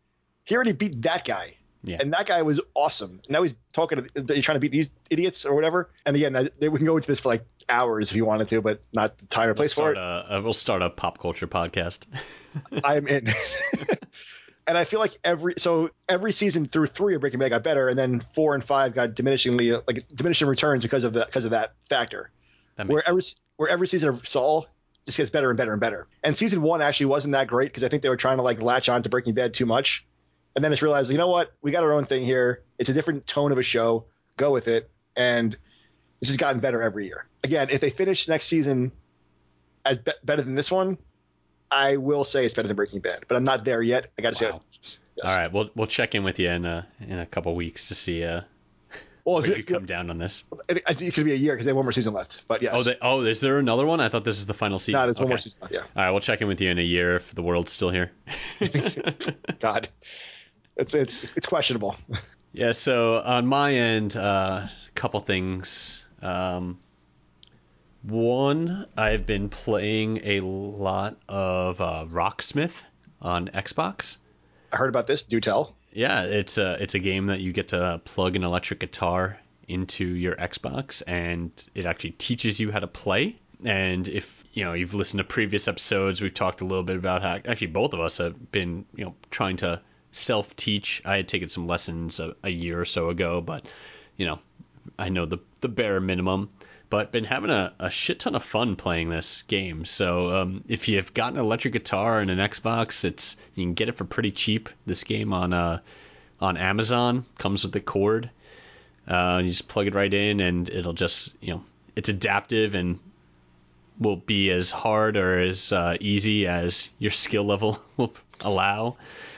he already beat that guy Yeah. and that guy was awesome. Now he's talking to trying to beat these idiots or whatever. And again, that, we can go into this for like hours if you wanted to, but not the time or We'll place for it. a, uh, we'll start a pop culture podcast. I'm in. and I feel like every so every season through three of Breaking Bad got better, and then four and five got diminishingly like diminishing returns because of that because of that factor. That Where every where every season of Saul just gets better and better and better. And season one actually wasn't that great because I think they were trying to like latch on to Breaking Bad too much. And then it's realized, you know what, we got our own thing here. It's a different tone of a show. Go with it. And it's just gotten better every year. Again, if they finish next season as be- better than this one, I will say it's better than Breaking Bad. But I'm not there yet. I got to Wow. say it. Yes. All right, we'll we'll check in with you in a in a couple weeks to see uh, Well, where it's, you come down on this. it, I think it's gonna be a year because they have one more season left. But yes, Oh, they, oh, is there another one? I thought this is the final season. no, there's one more season left. Yeah. All right, we'll check in with you in a year if the world's still here. God, it's it's it's questionable. Yeah, so on my end, uh, a couple things. Um, one, I've been playing a lot of uh, Rocksmith on Xbox. I heard about this. Do tell. Yeah, it's a it's a game that you get to plug an electric guitar into your Xbox, and it actually teaches you how to play. And if you know you've listened to previous episodes, we've talked a little bit about how actually both of us have been you know trying to self teach. I had taken some lessons a, a year or so ago, but you know I know the the bare minimum. But been having a, a shit ton of fun playing this game. So um, if you've got an electric guitar and an Xbox, it's you can get it for pretty cheap. This game on uh, on Amazon comes with the cord. Uh, you just plug it right in, and it'll just you know it's adaptive and will be as hard or as uh, easy as your skill level will allow.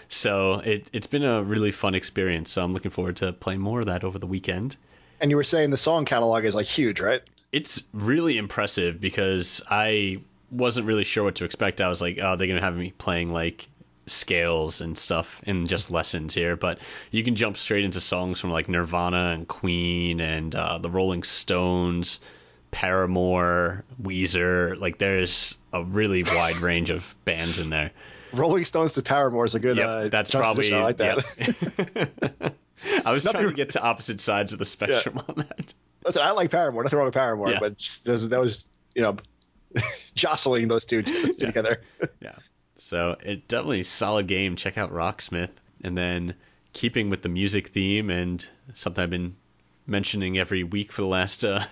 So it it's been a really fun experience. So I'm looking forward to playing more of that over the weekend. And you were saying the song catalog is like huge, right? It's really impressive because I wasn't really sure what to expect. I was like, oh, they're gonna have me playing like scales and stuff and just lessons here, but you can jump straight into songs from like Nirvana and Queen and uh, the Rolling Stones, Paramore, Weezer. Like there's a really wide range of bands in there. Rolling Stones to Paramore is a good. Yep, uh, that's probably I like that. yep. I was Nothing- trying to get to opposite sides of the spectrum on that. Listen, I like Paramore. Nothing wrong with Paramore, Yeah. but just, that was- that was you know jostling those two, those two Yeah. together. Yeah. So it definitely solid game. Check out Rocksmith, and then keeping with the music theme and something I've been mentioning every week for the last uh,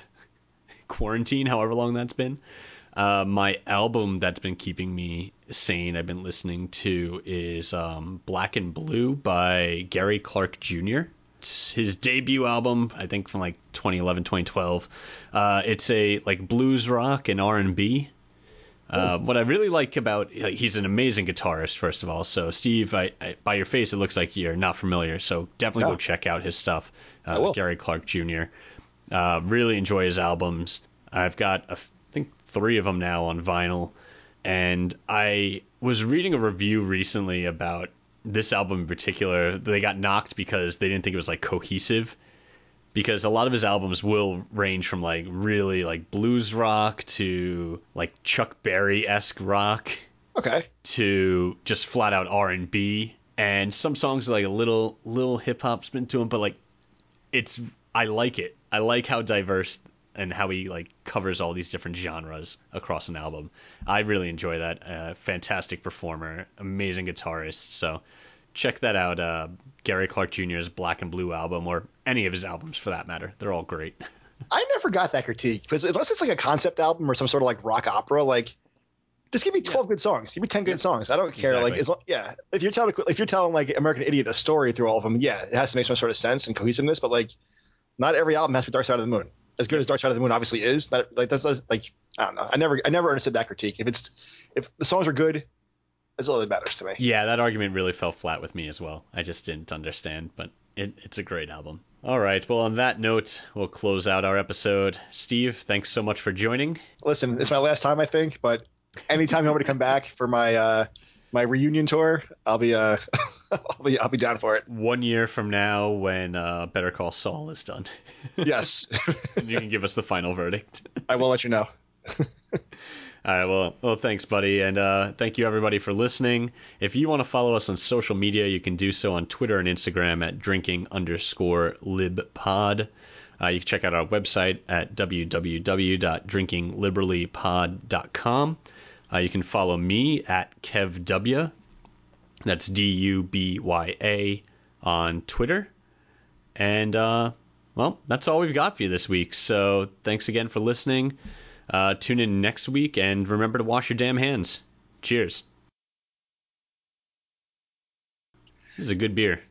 quarantine, however long that's been. Uh, my album that's been keeping me sane, I've been listening to, is um, Black and Blue by Gary Clark Jr. It's his debut album, I think from like 2011, 2012. Uh, it's a like blues rock and R and B. Uh, what I really like about like, he's an amazing guitarist, first of all. So Steve, I, I, by your face, it looks like you're not familiar. So definitely go check out his stuff. I Uh, will. Gary Clark Jr. Uh, really enjoy his albums. I've got think three of them now on vinyl, and I was reading a review recently about this album in particular. They got knocked because they didn't think it was like cohesive because a lot of his albums will range from like really like blues rock to like Chuck Berry esque rock Okay. to just flat out R and B, and some songs are like a little little hip hop spin to them, but like it's I like it. I like how diverse and how he like covers all these different genres across an album. I really enjoy that. Uh, fantastic performer, amazing guitarist. So check that out. Uh, Gary Clark Jr.'s Black and Blue album, or any of his albums for that matter. They're all great. I never got that critique because unless it's like a concept album or some sort of like rock opera, like just give me twelve good songs, give me ten good songs. I don't care. Exactly. Like, as long, yeah, if you're telling if you're telling like American Idiot a story through all of them, yeah, it has to make some sort of sense and cohesiveness. But like, not every album has to be Dark Side of the Moon. As good as Dark Side of the Moon obviously is, that like that's like I don't know. I never I never understood that critique. If it's if the songs are good, that's all that matters to me. Yeah, that argument really fell flat with me as well. I just didn't understand, but it, it's a great album. All right. Well, on that note, we'll close out our episode. Steve, thanks so much for joining. Listen, it's my last time I think, but anytime you want me to come back for my uh my reunion tour, I'll be uh I'll be I'll be down for it. One year from now, when uh, Better Call Saul is done, Yes, you can give us the final verdict. I will let you know. All right. Well, well, thanks, buddy, and uh, thank you everybody for listening. If you want to follow us on social media, you can do so on Twitter and Instagram at drinking underscore libpod. Uh, you can check out our website at www.drinkingliberallypod.com. Uh, you can follow me at kevw. That's D U B Y A on Twitter. And uh, well, that's all we've got for you this week. So thanks again for listening. Uh, tune in next week and remember to wash your damn hands. Cheers. This is a good beer.